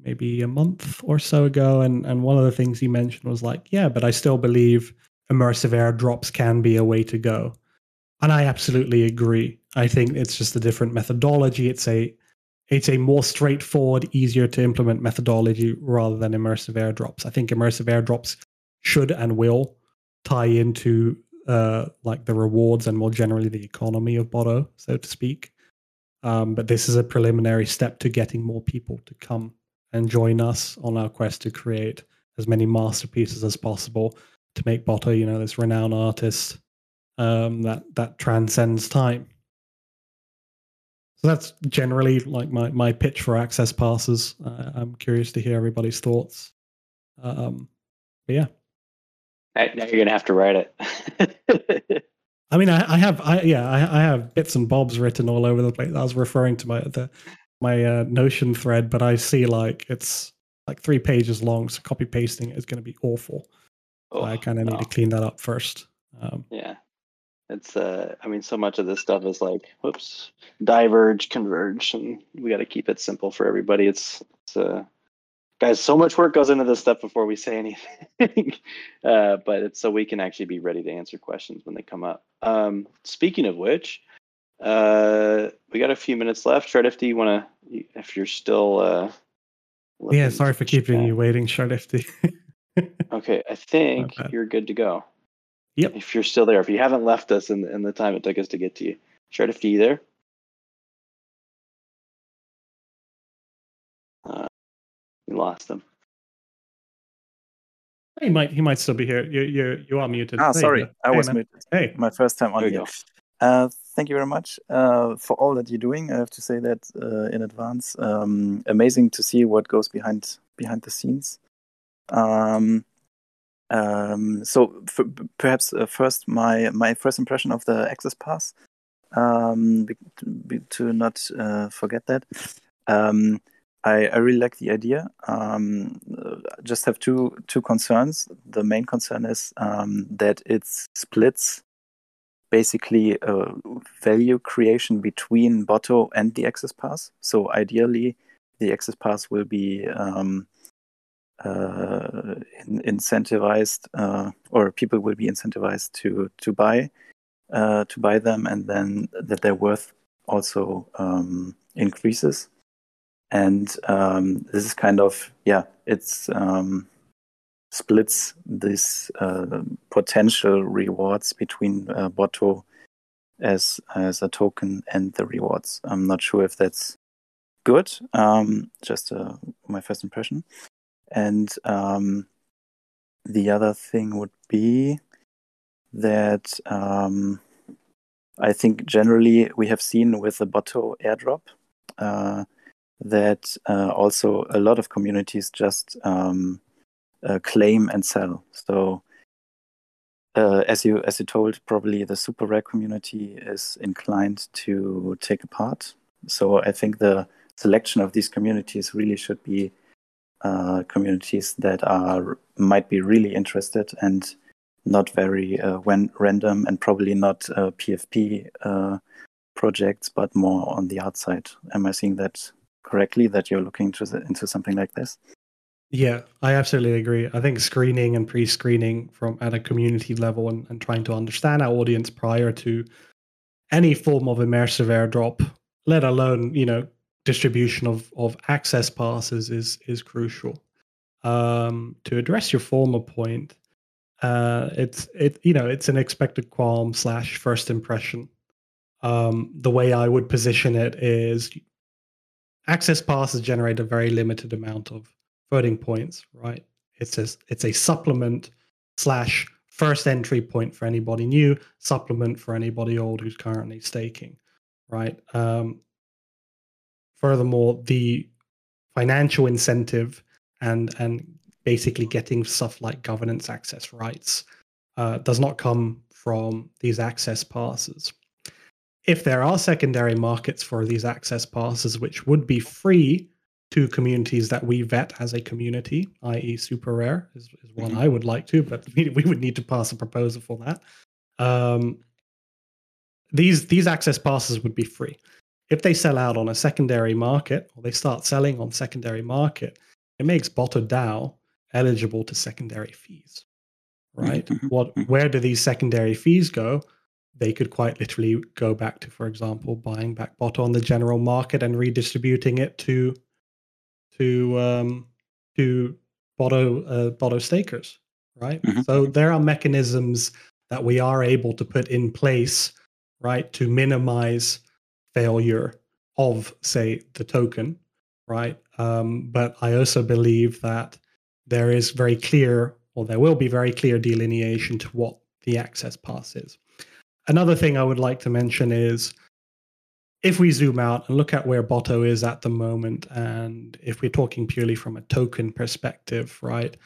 maybe a month or so ago, and and one of the things he mentioned was like, yeah, but I still believe immersive airdrops can be a way to go. And I absolutely agree. I think it's just a different methodology. It's a it's a more straightforward, easier to implement methodology rather than immersive airdrops. I think immersive airdrops should and will tie into uh, like the rewards and more generally the economy of Botto, so to speak. Um, but this is a preliminary step to getting more people to come and join us on our quest to create as many masterpieces as possible to make Botto, you know, this renowned artist um, that that transcends time. So that's generally like my my pitch for access passes. Uh, I'm curious to hear everybody's thoughts. Um, but yeah. Now you're gonna have to write it. I mean, I, I have, I yeah, I, I, have bits and bobs written all over the place. I was referring to my the my uh, Notion thread, but I see like it's like three pages long, so copy pasting is going to be awful. Oh, so I kind of no. need to clean that up first. Um, yeah, it's uh, I mean, so much of this stuff is like, whoops, diverge, converge, and we got to keep it simple for everybody. It's it's uh, guys, so much work goes into this stuff before we say anything, uh, but it's so we can actually be ready to answer questions when they come up. Um, speaking of which, uh, we got a few minutes left. Shardifty, do you want to, if you're still, uh, yeah, sorry for keeping you waiting, Shardifty. okay, I think you're good to go. Yep. If you're still there, if you haven't left us in, in the time it took us to get to you, Shardifty, you there? Uh, we lost him. He might he might still be here. You you you are muted. Ah, hey, sorry, I was man. muted. Hey, my first time on here. Uh, thank you very much uh, for all that you're doing. I have to say that uh, in advance. Um, amazing to see what goes behind behind the scenes. Um, um, so f- perhaps uh, first my my first impression of the access pass. Um, be, be, to not uh, forget that. Um, I, I, really like the idea. Um, just have two two concerns. The main concern is um, that it splits basically a value creation between Botto and the access pass. So ideally, the access pass will be um, uh, incentivized, uh, or people will be incentivized to to buy uh, to buy them, and then that their worth also um, increases. And um, this is kind of yeah, it's um, splits this uh, potential rewards between uh, Botto as as a token and the rewards. I'm not sure if that's good. Um, just uh, my first impression. And um, the other thing would be that um, I think generally we have seen with the Botto airdrop uh, that uh, also a lot of communities just um, uh, claim and sell. So uh, as you as you told, probably the SuperRare community is inclined to take a part. So I think the selection of these communities really should be uh, communities that are might be really interested and not very uh, when random and probably not uh, PFP uh, projects, but more on the outside. Am I seeing that correctly? That you're looking into, into something like this? Yeah, I absolutely agree. I think screening and pre-screening from at a community level and, and trying to understand our audience prior to any form of immersive airdrop, let alone, you know, distribution of, of access passes is is crucial. Um, to address your former point, uh, it's it you know it's an expected qualm slash first impression. Um, the way I would position it is access passes generate a very limited amount of voting points, right? It's a, it's a supplement slash first entry point for anybody new, supplement for anybody old who's currently staking, right? Um, furthermore, the financial incentive and and basically getting stuff like governance access rights uh, does not come from these access passes. If there are secondary markets for these access passes, which would be free to communities that we vet as a community, i.e., SuperRare is, is one mm-hmm. I would like to, but we, we, would need to pass a proposal for that. Um, these these access passes would be free. If they sell out on a secondary market or they start selling on secondary market, it makes Botto DAO eligible to secondary fees. Right? Mm-hmm. what mm-hmm. where do these secondary fees go? They could quite literally go back to, for example, buying back Botto on the general market and redistributing it to to um, to Botto uh, Botto stakers, right? Mm-hmm. So there are mechanisms that we are able to put in place, right, to minimize failure of, say, the token, right? Um, but I also believe that there is very clear, or there will be very clear delineation to what the access pass is. Another thing I would like to mention is if we zoom out and look at where Botto is at the moment, and if we're talking purely from a token perspective, right,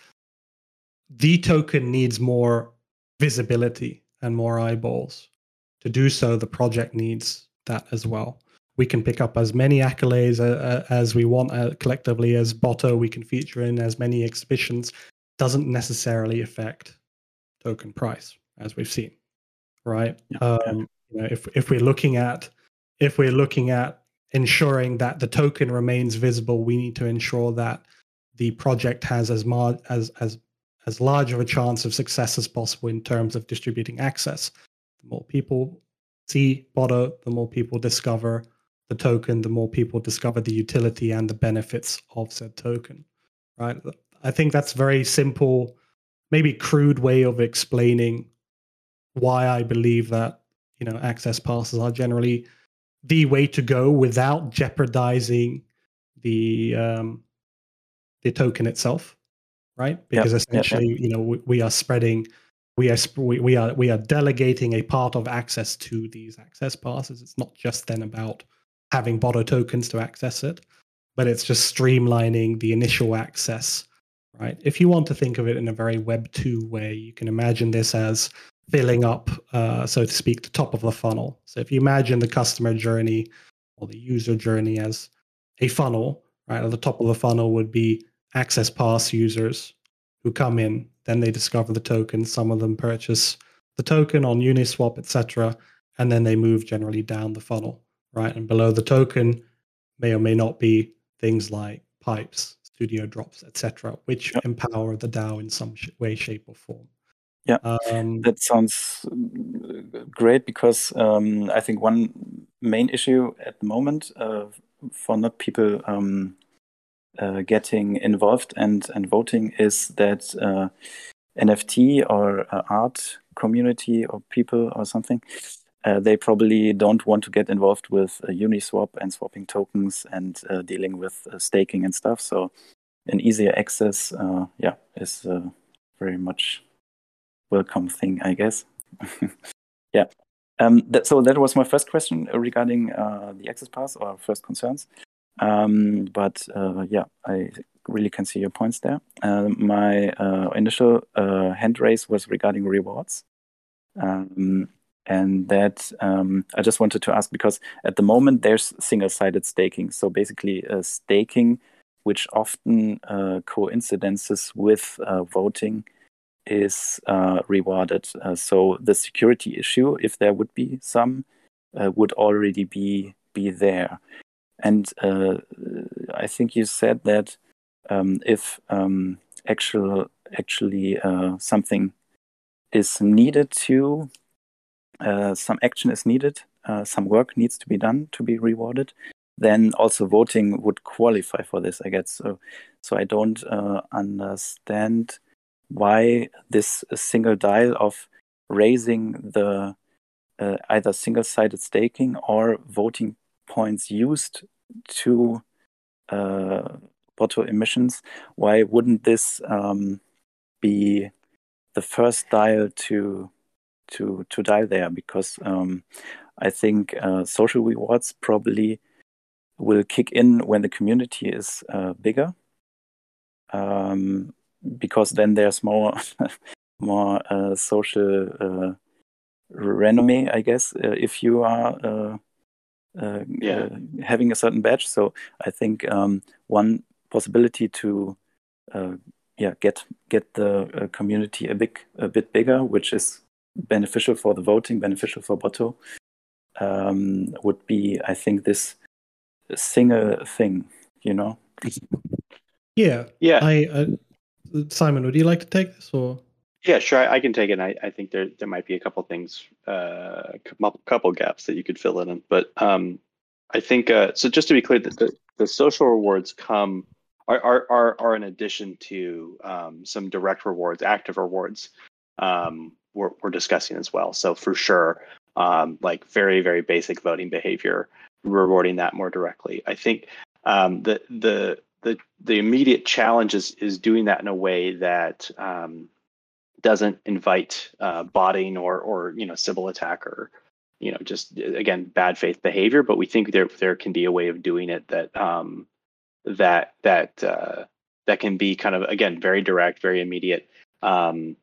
the token needs more visibility and more eyeballs. To do so, the project needs that as well. We can pick up as many accolades uh, uh as we want uh, collectively as Botto. We can feature in as many exhibitions. Doesn't necessarily affect token price, as we've seen, right? Yeah, um, You know, if if we're looking at if we're looking at ensuring that the token remains visible, we need to ensure that the project has as mar- as as as large of a chance of success as possible in terms of distributing access. The more people see Botto, the more people discover the token, the more people discover the utility and the benefits of said token. Right? I think that's very simple, maybe crude way of explaining why I believe that you know access passes are generally the way to go without jeopardizing the um, the token itself, right? Because yep, essentially, yep, yep. you know, we, we, are spreading, we are we are we are delegating a part of access to these access passes. It's not just then about having Botto tokens to access it, but it's just streamlining the initial access, right? If you want to think of it in a very Web two way, you can imagine this as filling up, uh, so to speak, the top of the funnel. So if you imagine the customer journey or the user journey as a funnel, right? At the top of the funnel would be access pass users who come in, then they discover the token. Some of them purchase the token on Uniswap, etc., and then they move generally down the funnel, right? And below the token may or may not be things like pipes, studio drops, etc., which yep. empower the DAO in some way, shape, or form. Yeah, um, that sounds mm, great because um, I think one main issue at the moment uh, for not people um, uh, getting involved and, and voting is that uh, NFT or uh, art community or people or something, uh, they probably don't want to get involved with Uniswap and swapping tokens and uh, dealing with staking and stuff. So an easier access, yeah, is a very much welcome thing, I guess. yeah. Um, that, so that was my first question regarding uh, the access pass or first concerns. Um, but uh, yeah, I really can see your points there. Uh, my uh, initial uh, hand raise was regarding rewards. Um, and that um, I just wanted to ask because at the moment there's single sided staking. So basically, uh, staking, which often coincidences with voting is uh, rewarded. Uh, so the security issue, if there would be some, uh, would already be be there. And uh, I think you said that um, if um, actual actually uh, something is needed to uh, some action is needed, some work needs to be done to be rewarded, then also voting would qualify for this. I guess so. So I don't understand why this single dial of raising the uh, either single-sided staking or voting points used to uh, emissions, why wouldn't this um, be the first dial to to to dial there? Because um, I think uh, social rewards probably will kick in when the community is uh, bigger. Um, because then there's more more uh, social uh, renomme, I guess, uh, if you are uh, uh, having a certain badge. So I think um, one possibility to yeah get get the community a big a bit bigger, which is beneficial for the voting, beneficial for Botto, um, would be I think this single thing, you know. Yeah. Yeah. I, uh, Simon, would you like to take this or? Yeah, sure. I, I can take it. I, I think there there might be a couple things, uh, couple gaps that you could fill in. But um, I think uh, so. Just to be clear, the, the, the social rewards come are are are, are in addition to um, some direct rewards, active rewards. Um, we're, we're discussing as well. So for sure, um, like very very basic voting behavior, rewarding that more directly. I think um, the the the the immediate challenge is is doing that in a way that um, doesn't invite uh, botting or or you know Sybil attack or you know just again bad faith behavior. But we think there there can be a way of doing it that um, that that uh, that can be kind of again very direct, very immediate, um,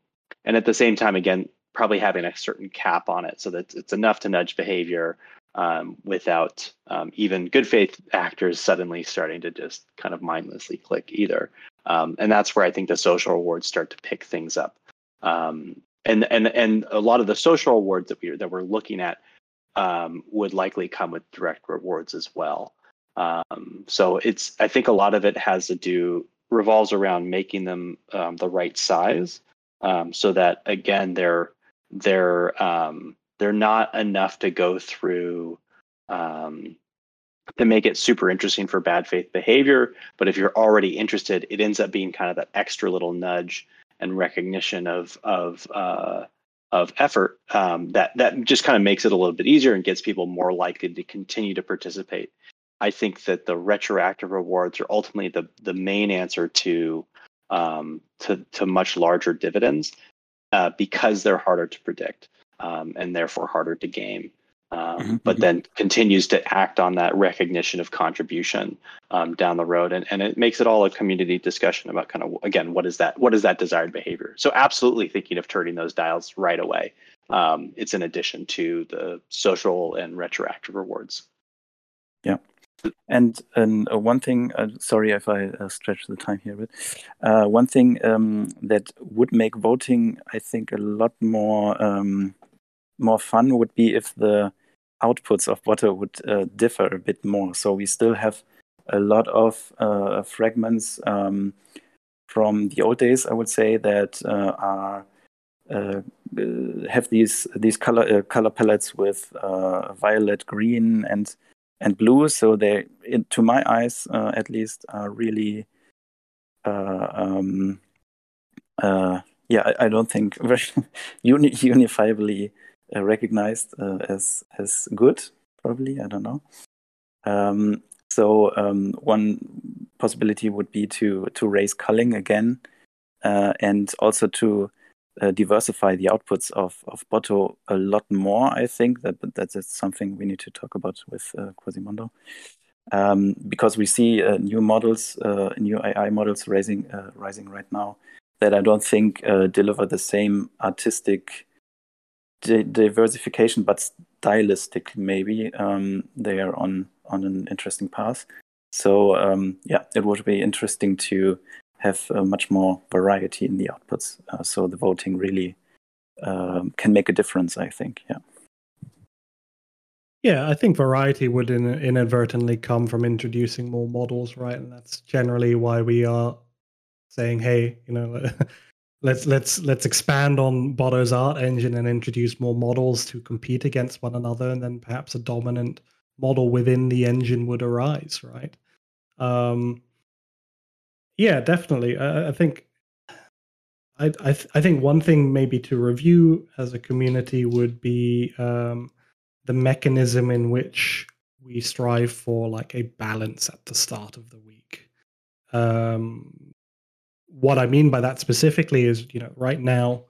and at the same time again probably having a certain cap on it so that it's enough to nudge behavior um, without um, even good faith actors suddenly starting to just kind of mindlessly click either. Um, and that's where I think the social rewards start to pick things up. Um, and and and a lot of the social rewards that we that we're looking at um, would likely come with direct rewards as well. Um, so it's I think a lot of it has to do revolves around making them um, the right size, um, so that again they're they're um, they're not enough to go through to make it super interesting for bad faith behavior. But if you're already interested, it ends up being kind of that extra little nudge and recognition of of uh, of effort um, that that just kind of makes it a little bit easier and gets people more likely to continue to participate. I think that the retroactive rewards are ultimately the the main answer to um, to to much larger dividends uh, because they're harder to predict um, and therefore harder to game um, mm-hmm. but mm-hmm. then continues to act on that recognition of contribution um, down the road and, and it makes it all a community discussion about kind of again what is that what is that desired behavior so absolutely thinking of turning those dials right away um, it's in addition to the social and retroactive rewards yeah and and uh, one thing uh, sorry if i uh, stretch the time here but uh, one thing um, that would make voting i think a lot more um, more fun would be if the outputs of Botto would uh, differ a bit more. So we still have a lot of uh, fragments um, from the old days, I would say, that uh, are uh, have these these color uh, color palettes with uh, violet, green, and and blue. So they, in, to my eyes, at least, are really. Um, yeah, I, I, don't think very uni- unifiably uh, recognized uh, as as good. Probably, I don't know. Um, so um, one possibility would be to to raise culling again, uh, and also to uh, diversify the outputs of of Botto a lot more. I think that that's something we need to talk about with uh, Quasimondo. Um, because we see uh, new models, new AI models rising rising right now that I don't think deliver the same artistic diversification, but stylistic maybe um, they are on on an interesting path. So um, yeah, it would be interesting to have uh, much more variety in the outputs. Uh, so the voting really um, can make a difference. I think. Yeah. Yeah, I think variety would in, inadvertently come from introducing more models, right? And that's generally why we are saying, hey, you know, let's let's let's expand on Botto's art engine and introduce more models to compete against one another, and then perhaps a dominant model within the engine would arise, right? Um, yeah, definitely. I, I think I I, th- I, think one thing maybe to review as a community would be um, the mechanism in which we strive for like a balance at the start of the week. Um, what I mean by that specifically is, you know, right now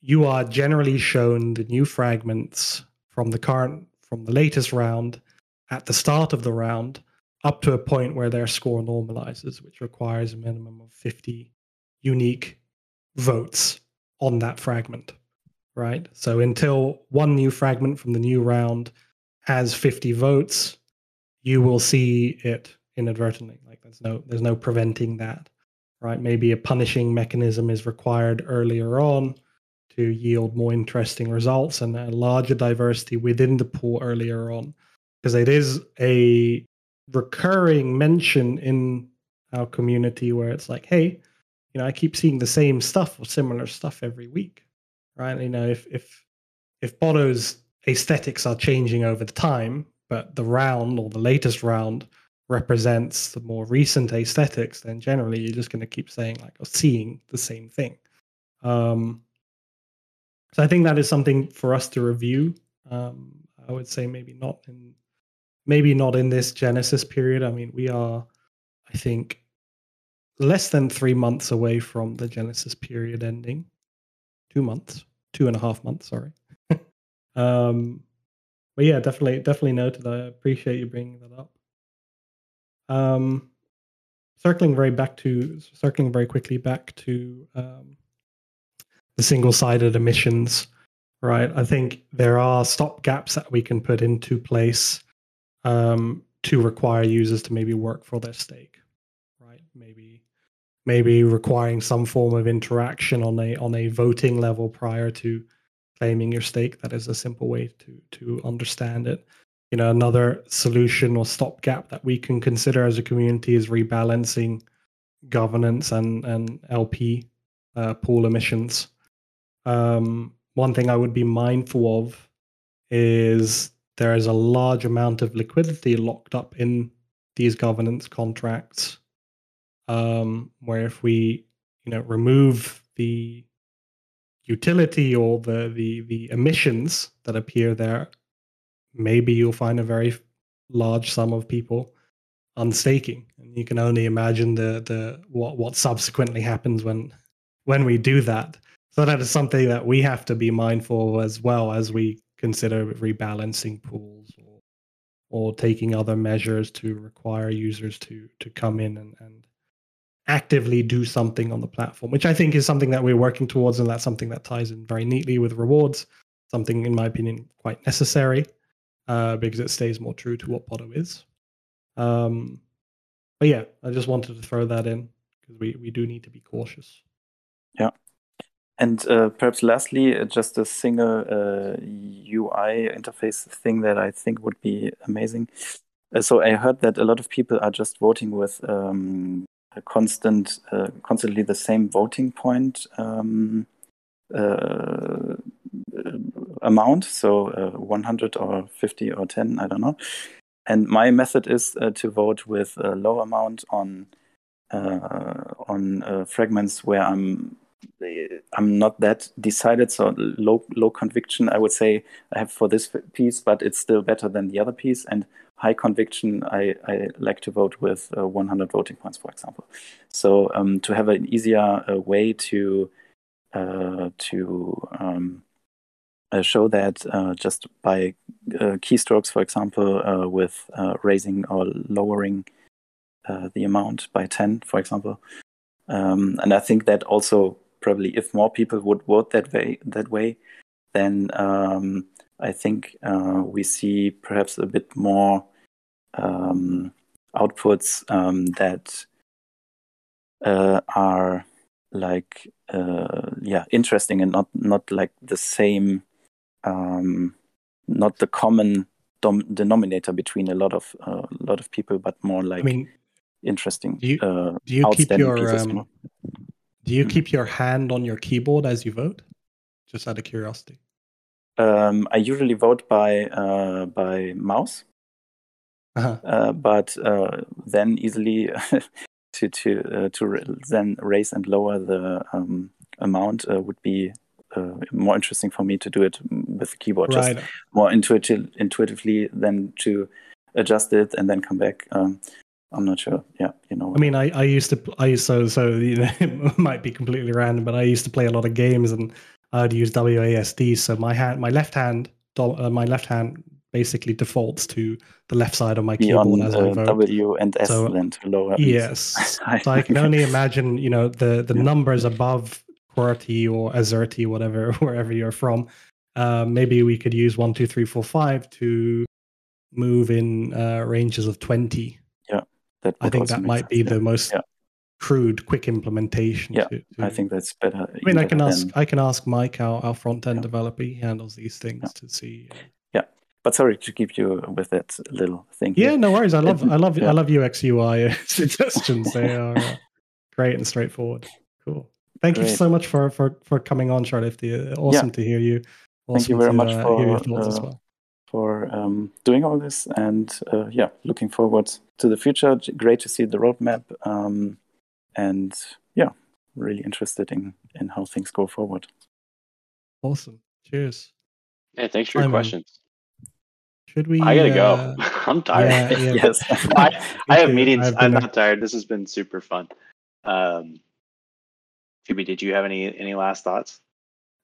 you are generally shown the new fragments from the current from the latest round at the start of the round up to a point where their score normalizes, which requires a minimum of 50 unique votes on that fragment. right? So until one new fragment from the new round has 50 votes, you will see it inadvertently. Like there's no there's no preventing that, right? Maybe a punishing mechanism is required earlier on to yield more interesting results and a larger diversity within the pool earlier on, because it is a recurring mention in our community where it's like, hey, you know, I keep seeing the same stuff or similar stuff every week, right? You know, if if if Botto's aesthetics are changing over the time, but the round or the latest round represents the more recent aesthetics, then generally you're just going to keep saying like or seeing the same thing. Um, so I think that is something for us to review. Um, I would say maybe not in maybe not in this Genesis period. I mean, we are, I think, less than three months away from the Genesis period ending. Two months, two and a half months. Sorry. um, but yeah, definitely, definitely noted. I appreciate you bringing that up. Um, circling very back to circling very quickly back to um, the single-sided emissions, right? I think there are stop gaps that we can put into place um, to require users to maybe work for their stake, right? Maybe maybe requiring some form of interaction on a on a voting level prior to claiming your stake. That is a simple way to to understand it. You know, another solution or stopgap that we can consider as a community is rebalancing governance and and LP uh, pool emissions. Um, one thing I would be mindful of is there is a large amount of liquidity locked up in these governance contracts um, where if we you know remove the utility or the, the the emissions that appear there maybe you'll find a very large sum of people unstaking. And you can only imagine the the what what subsequently happens when when we do that. So that is something that we have to be mindful of as well as we consider rebalancing pools or or taking other measures to require users to to come in and, and actively do something on the platform, which I think is something that we're working towards, and that's something that ties in very neatly with rewards. Something, in my opinion, quite necessary uh, because it stays more true to what Botto is. Um, but yeah, I just wanted to throw that in because we, we do need to be cautious. Yeah, and uh, perhaps lastly, uh, just a single uh, UI interface thing that I think would be amazing. Uh, so I heard that a lot of people are just voting with um, a constant, uh, constantly the same voting point um, amount, so 100 or 50 or 10, I don't know. And my method is to vote with a low amount on on fragments where I'm I'm not that decided, so low low conviction. I would say I have for this piece, but it's still better than the other piece. And high conviction, I, I like to vote with uh, 100 voting points, for example. So um, to have an easier uh, way to uh, to um, uh, show that uh, just by uh, keystrokes, for example, with raising or lowering the amount by 10, for example. Um, and I think that also probably if more people would vote that way, that way, then um, I think uh, we see perhaps a bit more um, outputs um, that uh, are like uh, yeah interesting and not not like the same um, not the common dom- denominator between a lot of a uh, lot of people, but more like I mean, interesting. Do you, uh, do you keep your um, do you keep your hand on your keyboard as you vote? Just out of curiosity. Um, I usually vote by uh, by mouse, uh-huh. uh, but uh, then easily to to uh, to then raise and lower the um, amount uh, would be uh, more interesting for me to do it with the keyboard, right. just more intuitive, intuitively than to adjust it and then come back. Um, I'm not sure. Yeah, you know. I mean, I, I used to I used so so you know it might be completely random, but I used to play a lot of games and I'd use WASD. So my hand, my left hand, uh, my left hand basically defaults to the left side of my keyboard as uh, I vote. W and S so, then to lower. Yes. so I can only imagine, you know, the the yeah. numbers above QWERTY or Azerty, whatever, wherever you're from, uh, maybe we could use one, two, three, four, five to move in uh, ranges of 20. That I think that might sense, be yeah. the most Yeah. crude, quick implementation. Yeah, to, to- I think that's better. I mean, I can ask. than- I can ask Mike, our, our front end Yeah. developer. He handles these things Yeah. to see. uh, But sorry to keep you with that little thing. Yeah, here. no worries. I love. I love. Yeah. I love UX UI suggestions. They are uh, great and straightforward. Cool. Thank you so much for for for coming on, Charlotte. Uh, Awesome to hear you. Thank you very to, much uh, for, hear your as uh, well. for um, doing all this, and uh, yeah, looking forward to the future. Great to see the roadmap, um, and yeah, really interested in in how things go forward. Awesome. Cheers. Yeah, thanks for your Simon, questions. Should we? I gotta uh, go. I'm tired. yeah, yeah. yes, I, I have too. meetings. I've I'm not tired. This has been super fun. Um, Choobie, did you have any any last thoughts?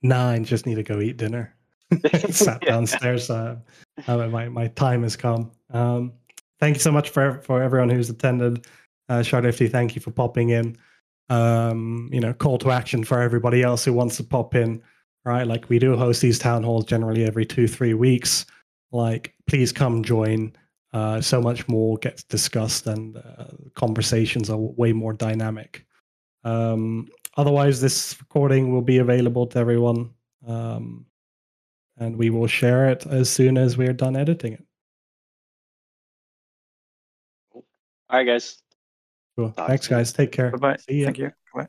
Nah, I just need to go eat dinner. Sat Yeah. downstairs. Uh, uh, my my time has come. Um, thank you so much for for everyone who's attended. Uh, Shardifty, thank you for popping in. Um, you know, call to action for everybody else who wants to pop in. Right, like we do host these town halls generally every two three weeks. Like, please come join. Uh, so much more gets discussed, and uh, conversations are way more dynamic. Um, otherwise, this recording will be available to everyone, um, and we will share it as soon as we're done editing it. All right, guys. Cool. Thanks, guys. Take care. bye bye. See ya. Thank you. Bye.